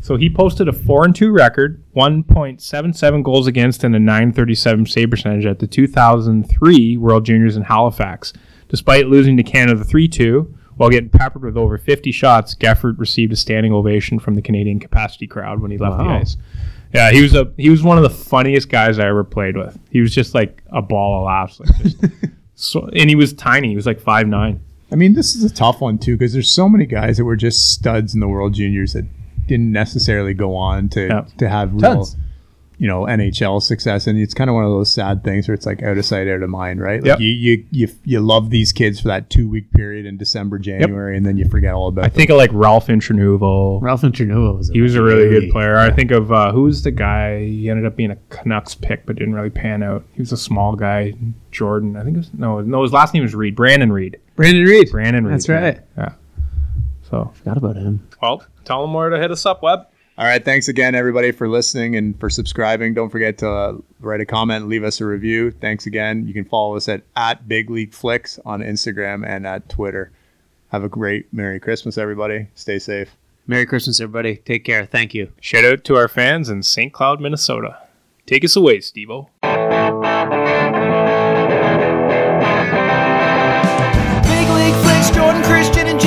So he posted a four and two record, 1.77 goals against, and a 937 save percentage at the 2003 World Juniors in Halifax. Despite losing to Canada 3 2, while getting peppered with over 50 shots, Goepfert received a standing ovation from the Canadian capacity crowd when he left the ice. Yeah, he was a he was one of the funniest guys I ever played with. He was just like a ball of laughs. Like just, so, and he was tiny. He was like five nine. I mean, this is a tough one too because there's so many guys that were just studs in the World Juniors that didn't necessarily go on to Yeah. to have real. Tons. You know NHL success, and it's kind of one of those sad things where it's like out of sight, out of mind, right? Like Yep. you, you you you love these kids for that two week period in December, January, and then you forget all about. Them i them. think of like Ralph Intranuovo. Ralph Intranuovo was. He was a really good player. I think of uh, who's the guy? He ended up being a Canucks pick, but didn't really pan out. He was a small guy, Jordan. I think it was no, no. His last name was Reed. Brandon Reid. Brandon Reid. Brandon Reid. That's right. Yeah. So Forgot about him. well, tell them where to hit us up, Web. All right, thanks again, everybody, for listening and for subscribing. Don't forget to uh, write a comment, leave us a review. Thanks again. You can follow us at at Big League Flicks on Instagram and at Twitter. Have a great Merry Christmas, everybody. Stay safe. Merry Christmas, everybody. Take care. Thank you. Shout out to our fans in St. Cloud, Minnesota. Take us away, Stevo.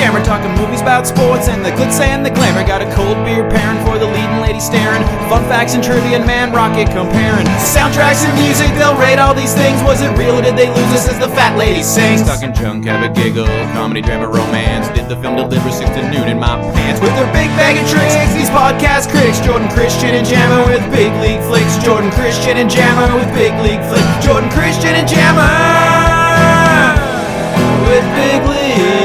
And talking movies about sports and the glitz and the glamour. Got a cold beer pairing for the leading lady staring. Fun facts and trivia and man rocket comparing. Soundtracks and music, they'll rate all these things. Was it real or did they lose us as the fat lady sings? Talking junk, have a giggle, comedy, drama, romance. Did the film deliver six to noon in my pants? With their big bag of tricks, these podcast critics, Jordan Christian and Jammer with Big League Flicks. Jordan Christian and Jammer with Big League Flicks. Jordan Christian and Jammer with Big League.